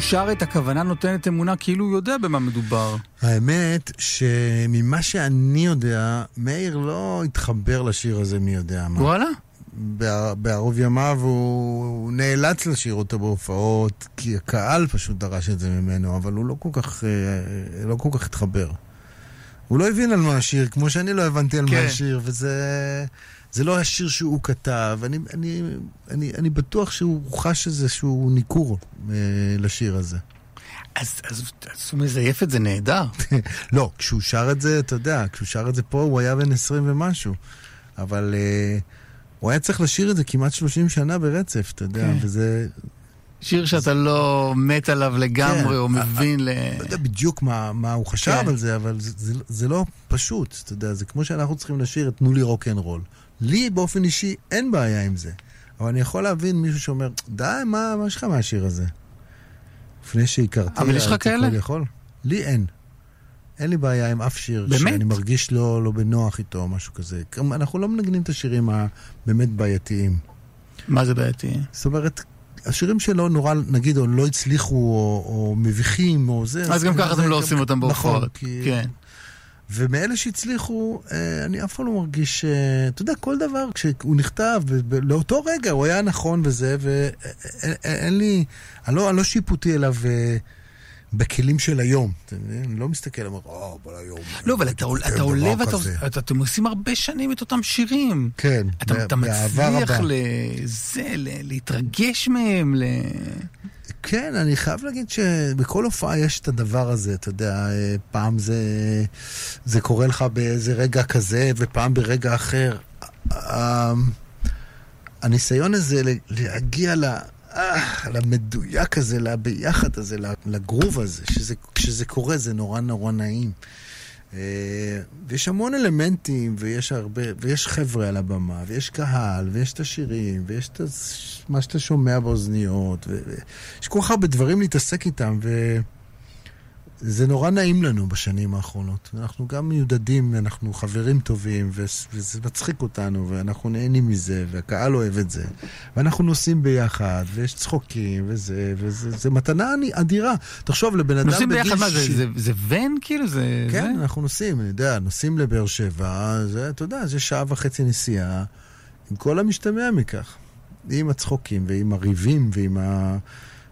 שר את הכוונה נותנת אמונה כאילו הוא יודע במה מדובר. האמת שממה שאני יודע, מאיר לא התחבר לשיר הזה מי יודע מה. וואלה? בער- בערוב ימיו הוא הוא נאלץ לשיר אותו בהופעות, כי הקהל פשוט דרש את זה ממנו, אבל הוא לא כל כך, אה, לא כל כך התחבר. הוא לא הבין על מה השיר, כמו שאני לא הבנתי על כן. מה השיר, וזה זה לא השיר שהוא כתב. אני, אני, אני, אני בטוח שהוא חש איזשהו ניכור אה, לשיר הזה. אז, אז, אז הוא מזייף את זה נהדר. לא, כשהוא שר את זה, אתה יודע, כשהוא שר את זה פה, הוא היה בן 20 ומשהו. אבל אה, הוא היה צריך לשיר את זה כמעט 30 שנה ברצף, אתה יודע, כן. וזה... שיר שאתה לא מת עליו לגמרי, כן, או מבין ל... לא יודע בדיוק מה, מה הוא חשב כן. על זה, אבל זה, זה, זה לא פשוט, אתה יודע, זה כמו שאנחנו צריכים לשיר את תנו לי רוק אנד רול. לי באופן אישי אין בעיה עם זה, אבל אני יכול להבין מישהו שאומר, די, מה, מה יש לך מהשיר הזה? לפני שהכרתי... אבל יש לך כאלה? יכול. לי אין. אין לי בעיה עם אף שיר באמת? שאני מרגיש לא, לא בנוח איתו או משהו כזה. אנחנו לא מנגנים את השירים הבאמת בעייתיים. מה זה בעייתי? זאת אומרת, השירים שלו נורא, נגיד, או לא הצליחו, או, או מביכים, או זה. אז גם ככה אתם לא עושים אותם נכון, בהופעות. כי... כן. ומאלה שהצליחו, אה, אני אף פעם לא מרגיש, אה, אתה יודע, כל דבר, כשהוא נכתב, לאותו רגע הוא היה נכון וזה, ואין לי, אני לא, אני לא שיפוטי אליו אה, בכלים של היום. אני לא מסתכל, אומר, או, אבל היום... לא, אבל אתה עול- אתה עולה ואתה... כזה." אתה- אתם עושים הרבה שנים את אותם שירים. כן, אתה אתה מצליח. לזה, להתרגש מהם, ל... כן, אני חייב להגיד שבכל הופעה יש את הדבר הזה, אתה יודע, פעם זה, זה קורה לך באיזה רגע כזה, ופעם ברגע אחר. ה- הניסיון הזה להגיע ל... אה, למדויק הזה, לביחד הזה, לגרוב הזה, שזה, כשזה קורה זה נורא נורא נעים. אה, ויש המון אלמנטים, ויש הרבה, ויש חבר'ה על הבמה, ויש קהל, ויש את השירים, ויש את מה שאתה שומע באוזניות, ו- ויש כל כך הרבה דברים להתעסק איתם, וזה נורא נעים לנו בשנים האחרונות. אנחנו גם מיודדים, אנחנו חברים טובים, וזה מצחיק אותנו, ואנחנו נהנים מזה, והקהל אוהב את זה. ואנחנו נוסעים ביחד, ויש צחוקים, וזה, וזה זה מתנה אדירה. תחשוב, לבן אדם נוסעים ביחד, מה זה, זה- זה ון כאילו? זה... כן, זה? אנחנו נוסעים, אני יודע, נוסעים לבאר שבע, זה, אתה יודע, זה שעה וחצי נסיעה, עם כל המשתמע מכך. עם הצחוקים ועם הריבים ועם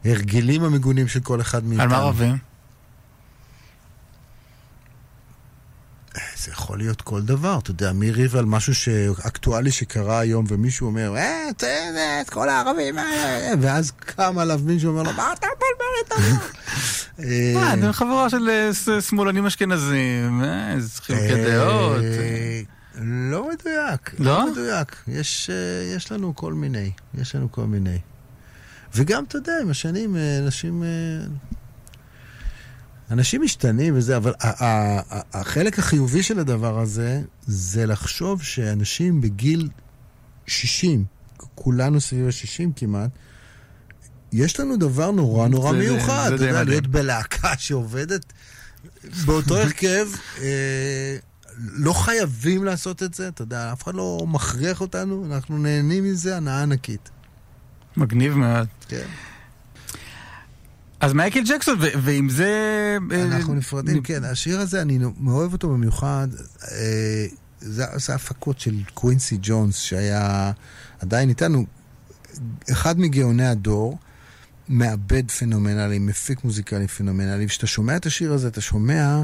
ההרגלים המגונים של כל אחד מאיתנו. על מה רבים? זה יכול להיות כל דבר, אתה יודע, מי ריב על משהו שאקטואלי שקרה היום, ומישהו אומר, אה, תראה, זה, את כל הערבים, אה, ואז קם עליו מישהו ואומר לו, מה אתה מבלבל איתנו? אה, אה, אתם חבורה של אה, שמאלנים אשכנזים, אה, איזה חילוקי אה, דעות. לא מדויק. לא? לא מדויק. יש, אה, יש לנו כל מיני. יש לנו כל מיני. וגם, אתה יודע, עם השנים, אה, אנשים... אנשים משתנים וזה, אבל החלק החיובי של הדבר הזה, זה לחשוב שאנשים בגיל 60, כולנו סביב ה-60 כמעט, יש לנו דבר נורא נורא זה- מיוחד. זה אתה יודע, מדהים. להיות בלהקה שעובדת באותו הרכב, אה, לא חייבים לעשות את זה, אתה יודע, אף אחד לא מכריח אותנו, אנחנו נהנים מזה, הנאה ענקית. מגניב מאוד. כן. אז מייקל ג'קסון, ועם זה... אה, אנחנו נפרדים, כן. השיר הזה, אני מאוהב אותו במיוחד. אה, זה זה הפקות של קווינסי ג'ונס, שהיה עדיין איתנו, אחד מגאוני הדור, מעבד פנומנלי, מפיק מוזיקלי פנומנלי. וכשאתה שומע את השיר הזה, אתה שומע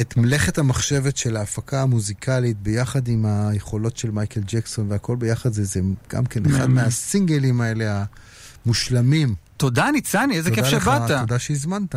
את מלאכת המחשבת של ההפקה המוזיקלית ביחד עם היכולות של מייקל ג'קסון, והכל ביחד זה, זה גם כן אחד מהמם. מהסינגלים האלה המושלמים. תודה ניצני, איזה כיף תודה לך, שבאת. תודה שהזמנת.